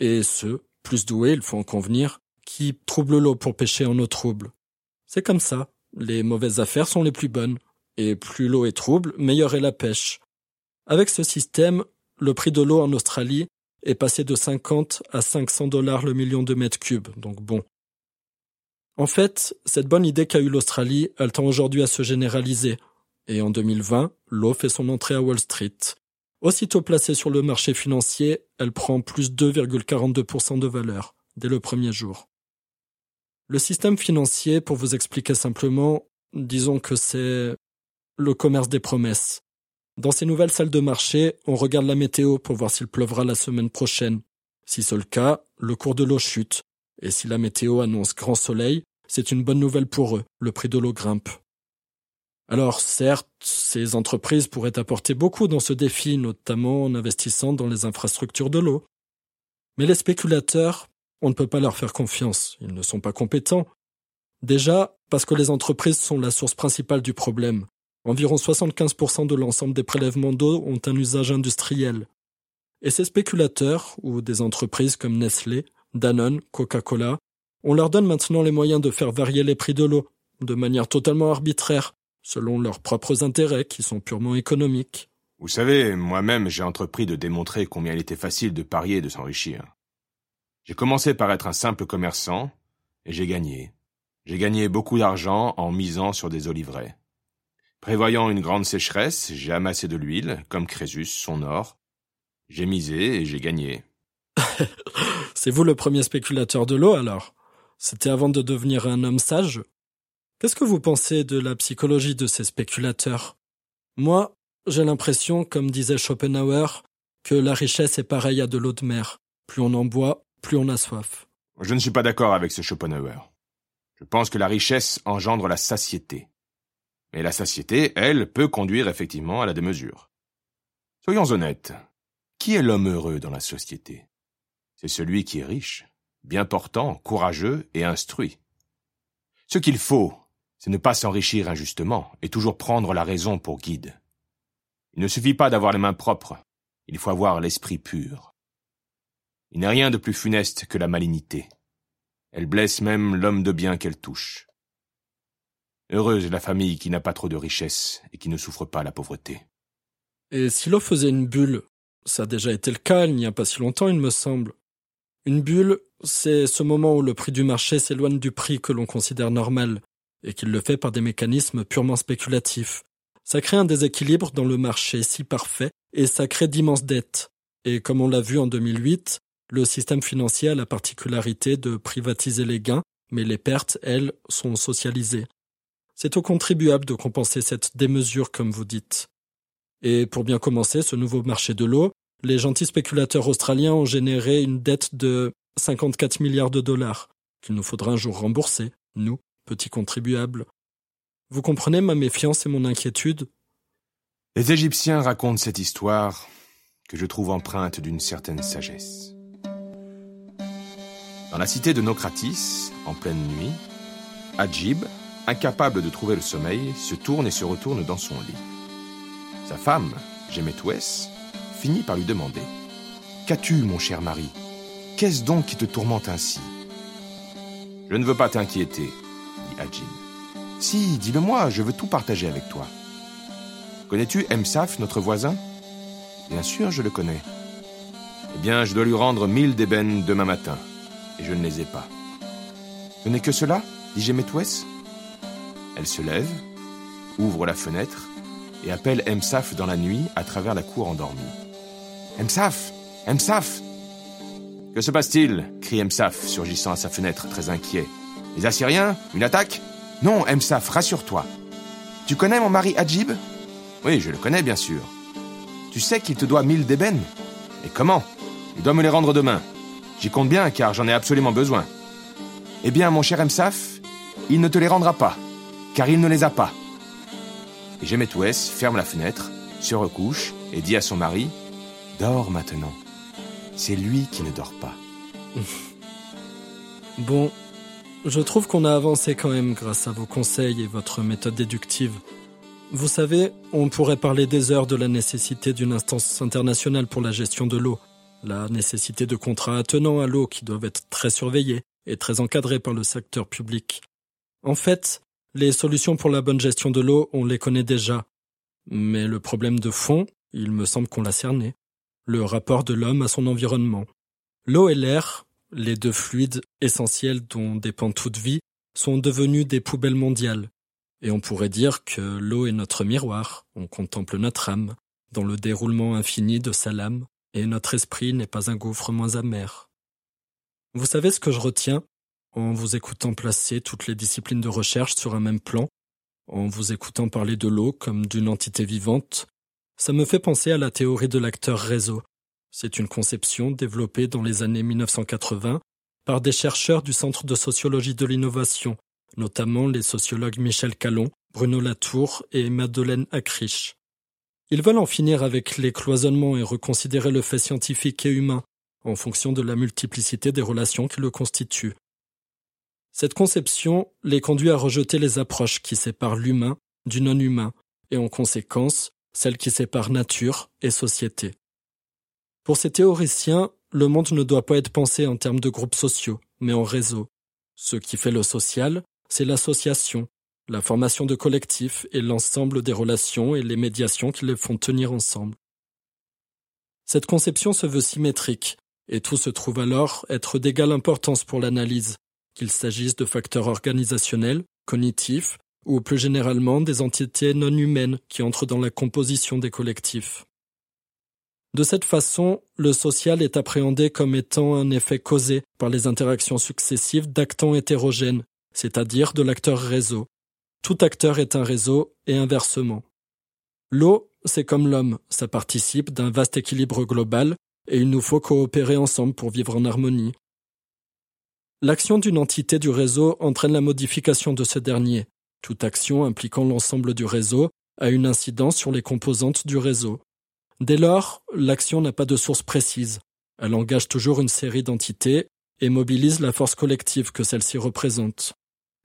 et ceux, plus doués, il faut en convenir, qui troublent l'eau pour pêcher en eau trouble. C'est comme ça. Les mauvaises affaires sont les plus bonnes. Et plus l'eau est trouble, meilleure est la pêche. Avec ce système, le prix de l'eau en Australie est passé de 50 à 500 dollars le million de mètres cubes, donc bon. En fait, cette bonne idée qu'a eue l'Australie, elle tend aujourd'hui à se généraliser. Et en 2020, l'eau fait son entrée à Wall Street. Aussitôt placée sur le marché financier, elle prend plus 2,42% de valeur, dès le premier jour. Le système financier, pour vous expliquer simplement, disons que c'est le commerce des promesses. Dans ces nouvelles salles de marché, on regarde la météo pour voir s'il pleuvra la semaine prochaine. Si c'est le cas, le cours de l'eau chute. Et si la météo annonce grand soleil, c'est une bonne nouvelle pour eux, le prix de l'eau grimpe. Alors certes, ces entreprises pourraient apporter beaucoup dans ce défi, notamment en investissant dans les infrastructures de l'eau. Mais les spéculateurs, on ne peut pas leur faire confiance, ils ne sont pas compétents. Déjà, parce que les entreprises sont la source principale du problème. Environ 75% de l'ensemble des prélèvements d'eau ont un usage industriel. Et ces spéculateurs, ou des entreprises comme Nestlé, Danone, Coca-Cola, on leur donne maintenant les moyens de faire varier les prix de l'eau, de manière totalement arbitraire, selon leurs propres intérêts qui sont purement économiques. Vous savez, moi-même j'ai entrepris de démontrer combien il était facile de parier et de s'enrichir. J'ai commencé par être un simple commerçant, et j'ai gagné. J'ai gagné beaucoup d'argent en misant sur des oliveraies. Prévoyant une grande sécheresse, j'ai amassé de l'huile, comme Crésus, son or. J'ai misé et j'ai gagné. C'est vous le premier spéculateur de l'eau alors? C'était avant de devenir un homme sage? Qu'est-ce que vous pensez de la psychologie de ces spéculateurs? Moi, j'ai l'impression, comme disait Schopenhauer, que la richesse est pareille à de l'eau de mer. Plus on en boit, plus on a soif. Je ne suis pas d'accord avec ce Schopenhauer. Je pense que la richesse engendre la satiété. Mais la satiété, elle, peut conduire effectivement à la démesure. Soyons honnêtes. Qui est l'homme heureux dans la société? C'est celui qui est riche, bien portant, courageux et instruit. Ce qu'il faut, c'est ne pas s'enrichir injustement et toujours prendre la raison pour guide. Il ne suffit pas d'avoir les mains propres, il faut avoir l'esprit pur. Il n'est rien de plus funeste que la malignité. Elle blesse même l'homme de bien qu'elle touche. Heureuse la famille qui n'a pas trop de richesses et qui ne souffre pas la pauvreté. Et si l'eau faisait une bulle Ça a déjà été le cas il n'y a pas si longtemps, il me semble. Une bulle, c'est ce moment où le prix du marché s'éloigne du prix que l'on considère normal, et qu'il le fait par des mécanismes purement spéculatifs. Ça crée un déséquilibre dans le marché si parfait, et ça crée d'immenses dettes. Et comme on l'a vu en 2008, le système financier a la particularité de privatiser les gains, mais les pertes, elles, sont socialisées. C'est aux contribuables de compenser cette démesure, comme vous dites. Et pour bien commencer ce nouveau marché de l'eau, les gentils spéculateurs australiens ont généré une dette de 54 milliards de dollars, qu'il nous faudra un jour rembourser, nous, petits contribuables. Vous comprenez ma méfiance et mon inquiétude? Les Égyptiens racontent cette histoire que je trouve empreinte d'une certaine sagesse. Dans la cité de Nocratis, en pleine nuit, Adjib, incapable de trouver le sommeil, se tourne et se retourne dans son lit. Sa femme, Gemetouès, finit par lui demander Qu'as-tu, mon cher mari? Qu'est-ce donc qui te tourmente ainsi? Je ne veux pas t'inquiéter, dit Hadjin. Si, dis-le-moi, je veux tout partager avec toi. Connais-tu Emsaf, notre voisin? Bien sûr, je le connais. Eh bien, je dois lui rendre mille d'ébènes demain matin, et je ne les ai pas. Ce n'est que cela dit Gemetwes. Elle se lève, ouvre la fenêtre, et appelle Emsaf dans la nuit à travers la cour endormie. Emsaf Emsaf Que se passe-t-il? crie Emsaf, surgissant à sa fenêtre, très inquiet. Les Assyriens Une attaque? Non, Emsaf, rassure-toi. Tu connais mon mari Hadjib Oui, je le connais, bien sûr. Tu sais qu'il te doit mille d'ébènes? Et comment? Il doit me les rendre demain. J'y compte bien, car j'en ai absolument besoin. Eh bien, mon cher Emsaf, il ne te les rendra pas, car il ne les a pas. Et Gemetouès ferme la fenêtre, se recouche et dit à son mari Dors maintenant. C'est lui qui ne dort pas. bon, je trouve qu'on a avancé quand même grâce à vos conseils et votre méthode déductive. Vous savez, on pourrait parler des heures de la nécessité d'une instance internationale pour la gestion de l'eau, la nécessité de contrats attenants à l'eau qui doivent être très surveillés et très encadrés par le secteur public. En fait, les solutions pour la bonne gestion de l'eau, on les connaît déjà. Mais le problème de fond, il me semble qu'on l'a cerné le rapport de l'homme à son environnement. L'eau et l'air, les deux fluides essentiels dont dépend toute vie, sont devenus des poubelles mondiales. Et on pourrait dire que l'eau est notre miroir, on contemple notre âme, dans le déroulement infini de sa lame, et notre esprit n'est pas un gouffre moins amer. Vous savez ce que je retiens en vous écoutant placer toutes les disciplines de recherche sur un même plan, en vous écoutant parler de l'eau comme d'une entité vivante, ça me fait penser à la théorie de l'acteur réseau. C'est une conception développée dans les années 1980 par des chercheurs du Centre de sociologie de l'innovation, notamment les sociologues Michel Callon, Bruno Latour et Madeleine Acriche. Ils veulent en finir avec les cloisonnements et reconsidérer le fait scientifique et humain en fonction de la multiplicité des relations qui le constituent. Cette conception les conduit à rejeter les approches qui séparent l'humain du non-humain et en conséquence celle qui sépare nature et société. Pour ces théoriciens, le monde ne doit pas être pensé en termes de groupes sociaux, mais en réseaux. Ce qui fait le social, c'est l'association, la formation de collectifs et l'ensemble des relations et les médiations qui les font tenir ensemble. Cette conception se veut symétrique, et tout se trouve alors être d'égale importance pour l'analyse, qu'il s'agisse de facteurs organisationnels, cognitifs, ou plus généralement des entités non humaines qui entrent dans la composition des collectifs. De cette façon, le social est appréhendé comme étant un effet causé par les interactions successives d'actants hétérogènes, c'est-à-dire de l'acteur réseau. Tout acteur est un réseau et inversement. L'eau, c'est comme l'homme, ça participe d'un vaste équilibre global et il nous faut coopérer ensemble pour vivre en harmonie. L'action d'une entité du réseau entraîne la modification de ce dernier, toute action impliquant l'ensemble du réseau a une incidence sur les composantes du réseau. Dès lors, l'action n'a pas de source précise. Elle engage toujours une série d'entités et mobilise la force collective que celle-ci représente.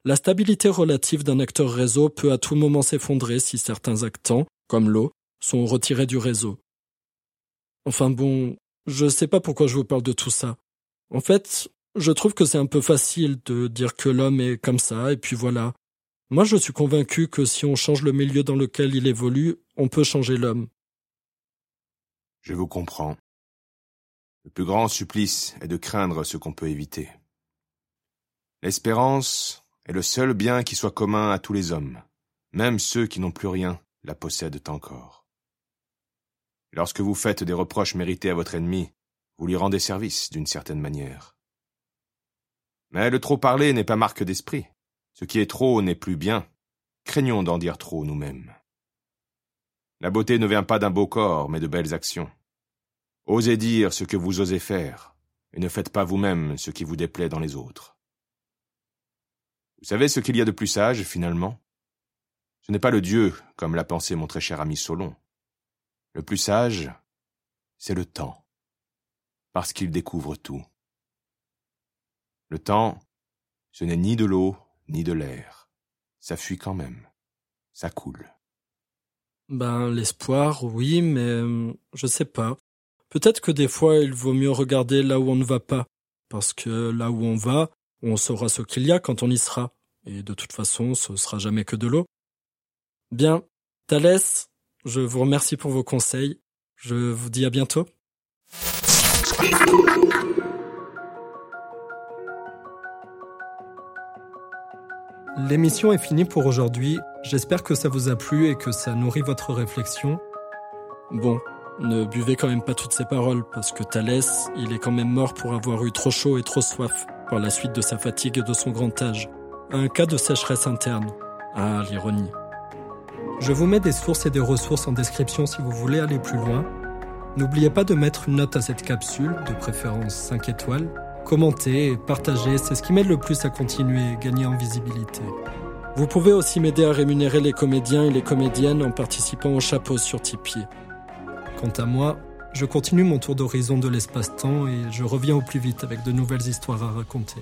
La stabilité relative d'un acteur réseau peut à tout moment s'effondrer si certains actants, comme l'eau, sont retirés du réseau. Enfin bon, je sais pas pourquoi je vous parle de tout ça. En fait, je trouve que c'est un peu facile de dire que l'homme est comme ça, et puis voilà, moi, je suis convaincu que si on change le milieu dans lequel il évolue, on peut changer l'homme. Je vous comprends. Le plus grand supplice est de craindre ce qu'on peut éviter. L'espérance est le seul bien qui soit commun à tous les hommes. Même ceux qui n'ont plus rien la possèdent encore. Lorsque vous faites des reproches mérités à votre ennemi, vous lui rendez service d'une certaine manière. Mais le trop parler n'est pas marque d'esprit. Ce qui est trop n'est plus bien. Craignons d'en dire trop nous-mêmes. La beauté ne vient pas d'un beau corps, mais de belles actions. Osez dire ce que vous osez faire, et ne faites pas vous-même ce qui vous déplaît dans les autres. Vous savez ce qu'il y a de plus sage, finalement? Ce n'est pas le Dieu, comme l'a pensé mon très cher ami Solon. Le plus sage, c'est le temps, parce qu'il découvre tout. Le temps, ce n'est ni de l'eau, ni de l'air. Ça fuit quand même. Ça coule. Ben, l'espoir, oui, mais euh, je sais pas. Peut-être que des fois il vaut mieux regarder là où on ne va pas, parce que là où on va, on saura ce qu'il y a quand on y sera, et de toute façon ce sera jamais que de l'eau. Bien, Thalès, je vous remercie pour vos conseils, je vous dis à bientôt. L'émission est finie pour aujourd'hui. J'espère que ça vous a plu et que ça nourrit votre réflexion. Bon, ne buvez quand même pas toutes ces paroles, parce que Thalès, il est quand même mort pour avoir eu trop chaud et trop soif, par la suite de sa fatigue et de son grand âge. Un cas de sécheresse interne. Ah, l'ironie. Je vous mets des sources et des ressources en description si vous voulez aller plus loin. N'oubliez pas de mettre une note à cette capsule, de préférence 5 étoiles. Commentez et partagez, c'est ce qui m'aide le plus à continuer et gagner en visibilité. Vous pouvez aussi m'aider à rémunérer les comédiens et les comédiennes en participant au chapeau sur Tipeee. Quant à moi, je continue mon tour d'horizon de l'espace-temps et je reviens au plus vite avec de nouvelles histoires à raconter.